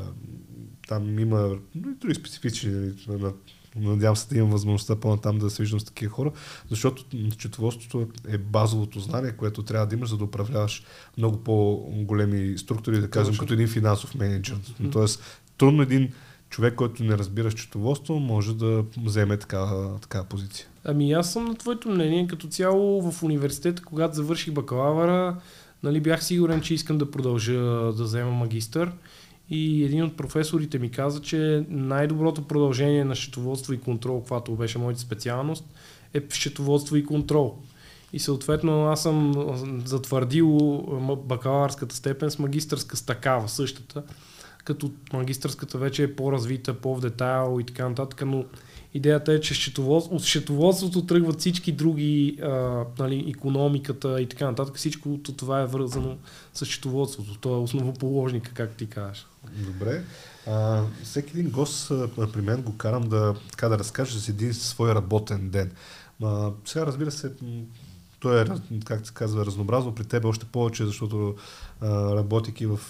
там има други специфични на Надявам се да имам възможността по-натам да се виждам с такива хора, защото счетоводството е базовото знание, което трябва да имаш, за да управляваш много по-големи структури, да кажем, като един финансов менеджер. Mm-hmm. Тоест, трудно един човек, който не разбира счетоводство, може да вземе такава, такава позиция. Ами аз съм на твоето мнение. Като цяло в университета, когато завърших бакалавъра, нали, бях сигурен, че искам да продължа да взема магистър. И един от професорите ми каза, че най-доброто продължение на счетоводство и контрол, каквато беше моята специалност, е счетоводство и контрол. И съответно аз съм затвърдил бакалавърската степен с магистърска с такава същата, като магистърската вече е по-развита, по-в и така нататък, но идеята е, че счетоводство, от счетоводството тръгват всички други, а, нали, економиката и така нататък. Всичко това е вързано с счетоводството. То е основоположника, как ти кажеш. Добре. А, всеки един гост при мен го карам да, така да разкаже за един свой работен ден. А, сега разбира се, той е, как се казва, разнообразно при теб още повече, защото а, работейки в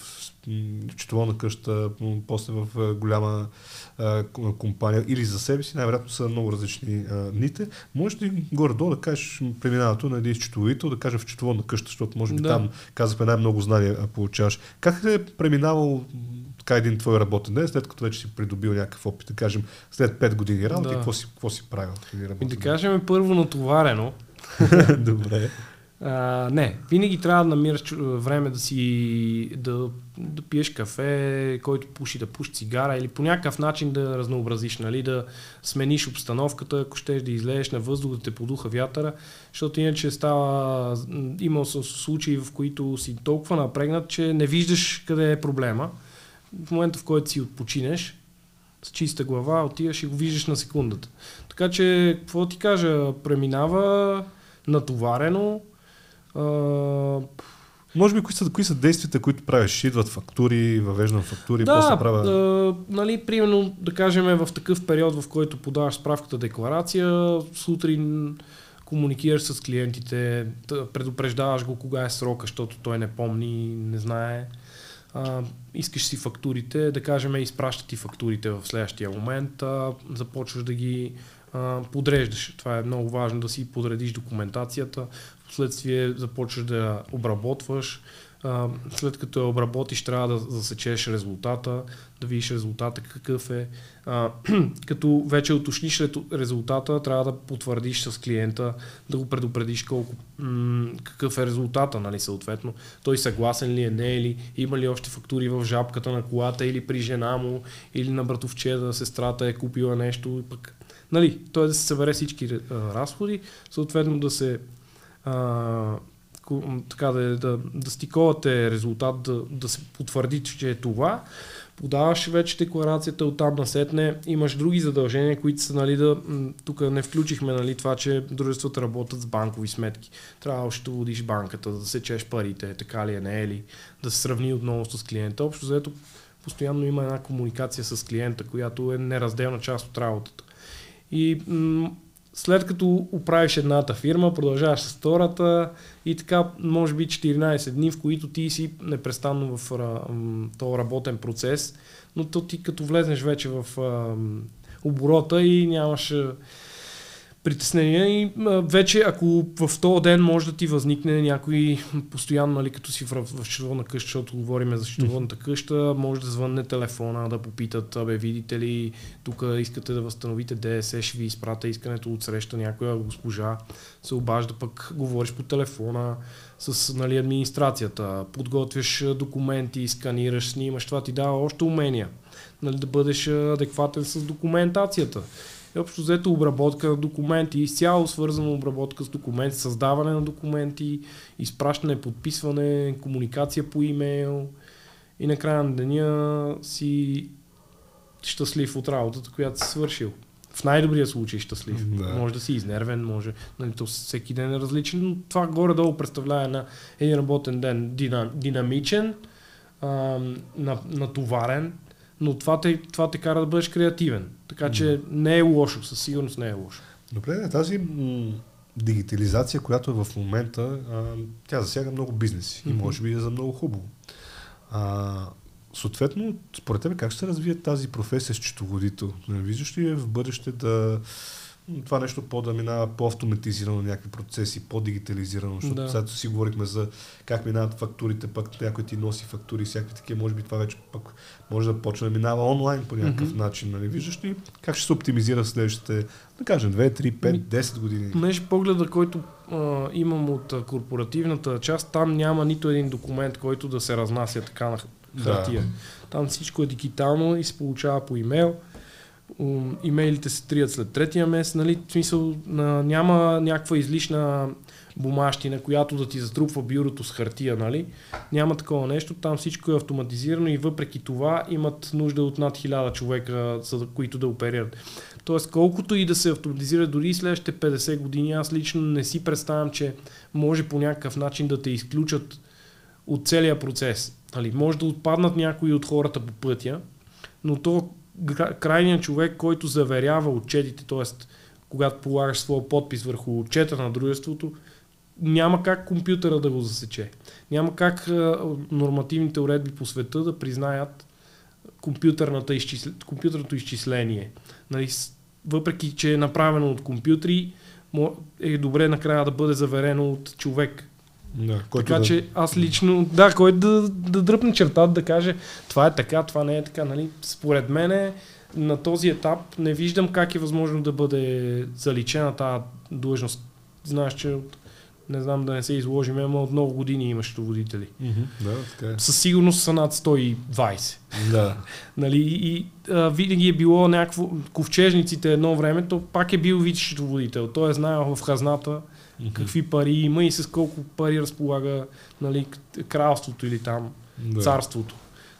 счетоводна къща, после в голяма а, компания или за себе си, най-вероятно са много различни а, дните. Може ли горе-долу да кажеш преминаването на един счетоводител, да кажем в счетоводна къща, защото може би да. там казахме най-много знания получаваш. Как е преминавал така един твой работен ден, след като вече си придобил някакъв опит, да кажем, след 5 години работа, да. какво, си, какво си правил? И да кажем първо натоварено. Добре. А, не, винаги трябва да намираш време да си да, да пиеш кафе, който пуши да пуши цигара или по някакъв начин да разнообразиш, нали, да смениш обстановката, ако щеш да излезеш на въздух, да те подуха вятъра, защото иначе става, имал съм случаи, в които си толкова напрегнат, че не виждаш къде е проблема. В момента, в който си отпочинеш, с чиста глава, отиваш и го виждаш на секундата. Така че, какво ти кажа, преминава натоварено, може би кои са, кои са действията, които правиш? Идват фактури, въвеждам фактури, да, после правя... Да, нали, примерно, да кажем, в такъв период, в който подаваш справката декларация, сутрин комуникираш с клиентите, предупреждаваш го кога е срока, защото той не помни, не знае. А, искаш си фактурите, да кажем, изпращат ти фактурите в следващия момент, а, започваш да ги а, подреждаш. Това е много важно да си подредиш документацията, следствие започваш да обработваш. След като я обработиш, трябва да засечеш резултата, да видиш резултата какъв е. Като вече уточниш резултата, трябва да потвърдиш с клиента, да го предупредиш колко, какъв е резултата, нали, съответно. Той съгласен ли е, не е ли, има ли още фактури в жабката на колата или при жена му, или на братовчета, сестрата е купила нещо, и пък Нали, той да се събере всички разходи, съответно да се така да, да, да стиковате резултат, да, да се потвърди, че е това, подаваш вече декларацията от там насетне, имаш други задължения, които са, нали, да, тук не включихме, нали, това, че дружествата работят с банкови сметки. Трябва още да водиш банката, да се чеш парите, така ли е, не е ли, да се сравни отново с клиента. Общо заето постоянно има една комуникация с клиента, която е неразделна част от работата. И м- след като управиш едната фирма, продължаваш с втората и така, може би 14 дни, в които ти си непрестанно в този работен процес, но то ти като влезнеш вече в оборота и нямаш притеснения и а, вече ако в този ден може да ти възникне някой постоянно, нали, като си в, в счетоводна къща, защото говорим за счетоводната къща, може да звънне телефона, да попитат, абе видите ли, тук искате да възстановите ДСС, ще ви изпрата искането от среща някоя госпожа, се обажда, пък говориш по телефона с нали, администрацията, подготвяш документи, сканираш, снимаш, това ти дава още умения нали, да бъдеш адекватен с документацията. И общо взето обработка на документи, изцяло свързано обработка с документи, създаване на документи, изпращане, подписване, комуникация по имейл и накрая на деня си щастлив от работата, която си свършил. В най-добрия случай щастлив. Да. Може да си изнервен, може. Нали, то всеки ден е различен, но това горе-долу представлява на един работен ден динам, динамичен, а, на, натоварен, но това те, това те кара да бъдеш креативен. Така че не е лошо, със сигурност не е лошо. Добре, тази м- дигитализация, която е в момента, а, тя засяга много бизнеси и може би е за много хубаво. А, съответно, според тебе как ще се развие тази професия с счетоводител? Не виждаш ли е в бъдеще да това нещо по да минава по-автоматизирано някакви процеси, по-дигитализирано, защото Да. сега си говорихме за как минават фактурите, пък някой ти носи фактури, всякакви такива, може би това вече пък може да почне да минава онлайн по някакъв Мгм. начин. Нали? Виждаш ли как ще се оптимизира в следващите, да кажем, 2, 3, 5, Ми- 10 години? Понеже погледа, който а, имам от корпоративната част, там няма нито един документ, който да се разнася така на х- Да. хартия. Там всичко е дигитално и се получава по имейл. Имейлите се трият след третия месец, нали? В смисъл, няма някаква излишна бумащина, която да ти затрупва бюрото с хартия, нали? Няма такова нещо, там всичко е автоматизирано и въпреки това имат нужда от над 1000 човека, за които да оперират. Тоест, колкото и да се автоматизира дори следващите 50 години, аз лично не си представям, че може по някакъв начин да те изключат от целия процес. Нали, може да отпаднат някои от хората по пътя, но то крайният човек, който заверява отчетите, т.е. когато полагаш своя подпис върху отчета на дружеството, няма как компютъра да го засече. Няма как нормативните уредби по света да признаят изчисл... компютърното изчисление. Нали, въпреки, че е направено от компютри, е добре накрая да бъде заверено от човек. Да, така да... че аз лично, да, който да, да дръпне чертата, да каже това е така, това не е така. Нали? Според мен е, на този етап не виждам как е възможно да бъде заличена тази длъжност. Знаеш, че от, не знам да не се изложим, ама от много години имаш водители. Мгм, Да, така е. Със сигурност са над 120. Да. Нали, и а, винаги е било някакво... Ковчежниците едно време, то пак е бил счетоводител. Той е знаел в хазната какви пари има и с колко пари разполага нали, кралството или там да. царството.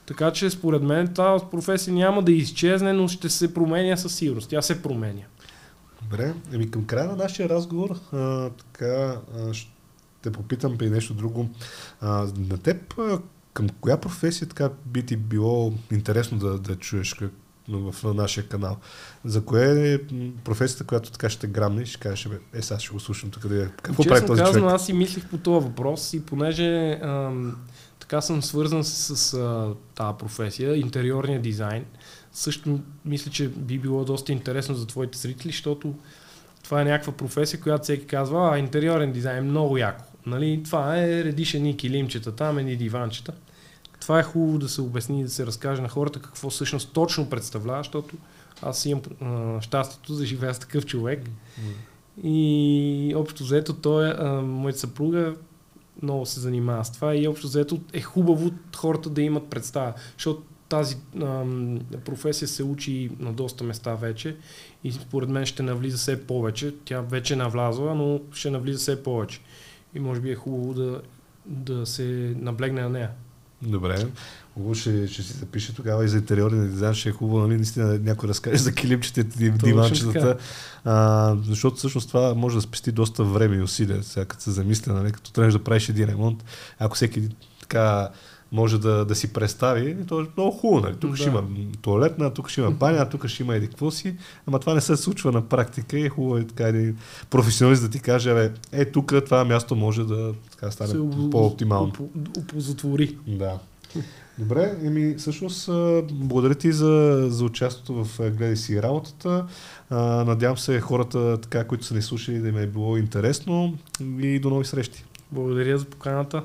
Така че според мен тази професия няма да изчезне, но ще се променя със сигурност. Тя се променя. Добре, еми към края на нашия разговор, а, така, а, ще попитам при нещо друго. А, на теб, а, към коя професия така би ти било интересно да, да чуеш как, в, нашия канал? За кое е професията, която така ще грамне и ще кажеш, бе, е, сега ще го слушам тук да. Какво прави Честно този казано, човек? аз си мислих по този въпрос и понеже ам, така съм свързан с, с а, тази професия, интериорния дизайн, също мисля, че би било доста интересно за твоите зрители, защото това е някаква професия, която всеки казва, а интериорен дизайн е много яко. Нали? Това е редиш едни килимчета, там едни диванчета. Това е хубаво да се обясни и да се разкаже на хората какво всъщност точно представлява, защото аз имам а, щастието да живея с такъв човек. И общо взето той, а, моята съпруга много се занимава с това и общо взето е хубаво хората да имат представа, защото тази ам, професия се учи на доста места вече и според мен ще навлиза все повече. Тя вече е навлязла, но ще навлиза все повече. И може би е хубаво да, да се наблегне на нея. Добре. Хубаво ще, ще си запише тогава и за интериорния дизайн. Ще е хубаво, нали, наистина някой разкаже за килимчетите и диванчетата. А, защото всъщност това може да спести доста време и усилия, сега като се замисля, нали, като трябваш да правиш един ремонт. Ако всеки така може да, да си представи, то е много хубаво. Нали? Тук Да. ще има туалетна, тук ще има баня, тук ще има еди какво си, ама това не се случва на практика и е хубаво е така един професионалист да ти каже, бе, е тук това място може да така стане Се по-оптимално. оп- Оползотвори. Да. Добре, еми всъщност благодаря ти за, за участието в Гледай си работата. А, надявам се хората, така, които са ни слушали, да им е било интересно и до нови срещи. Благодаря за поканата.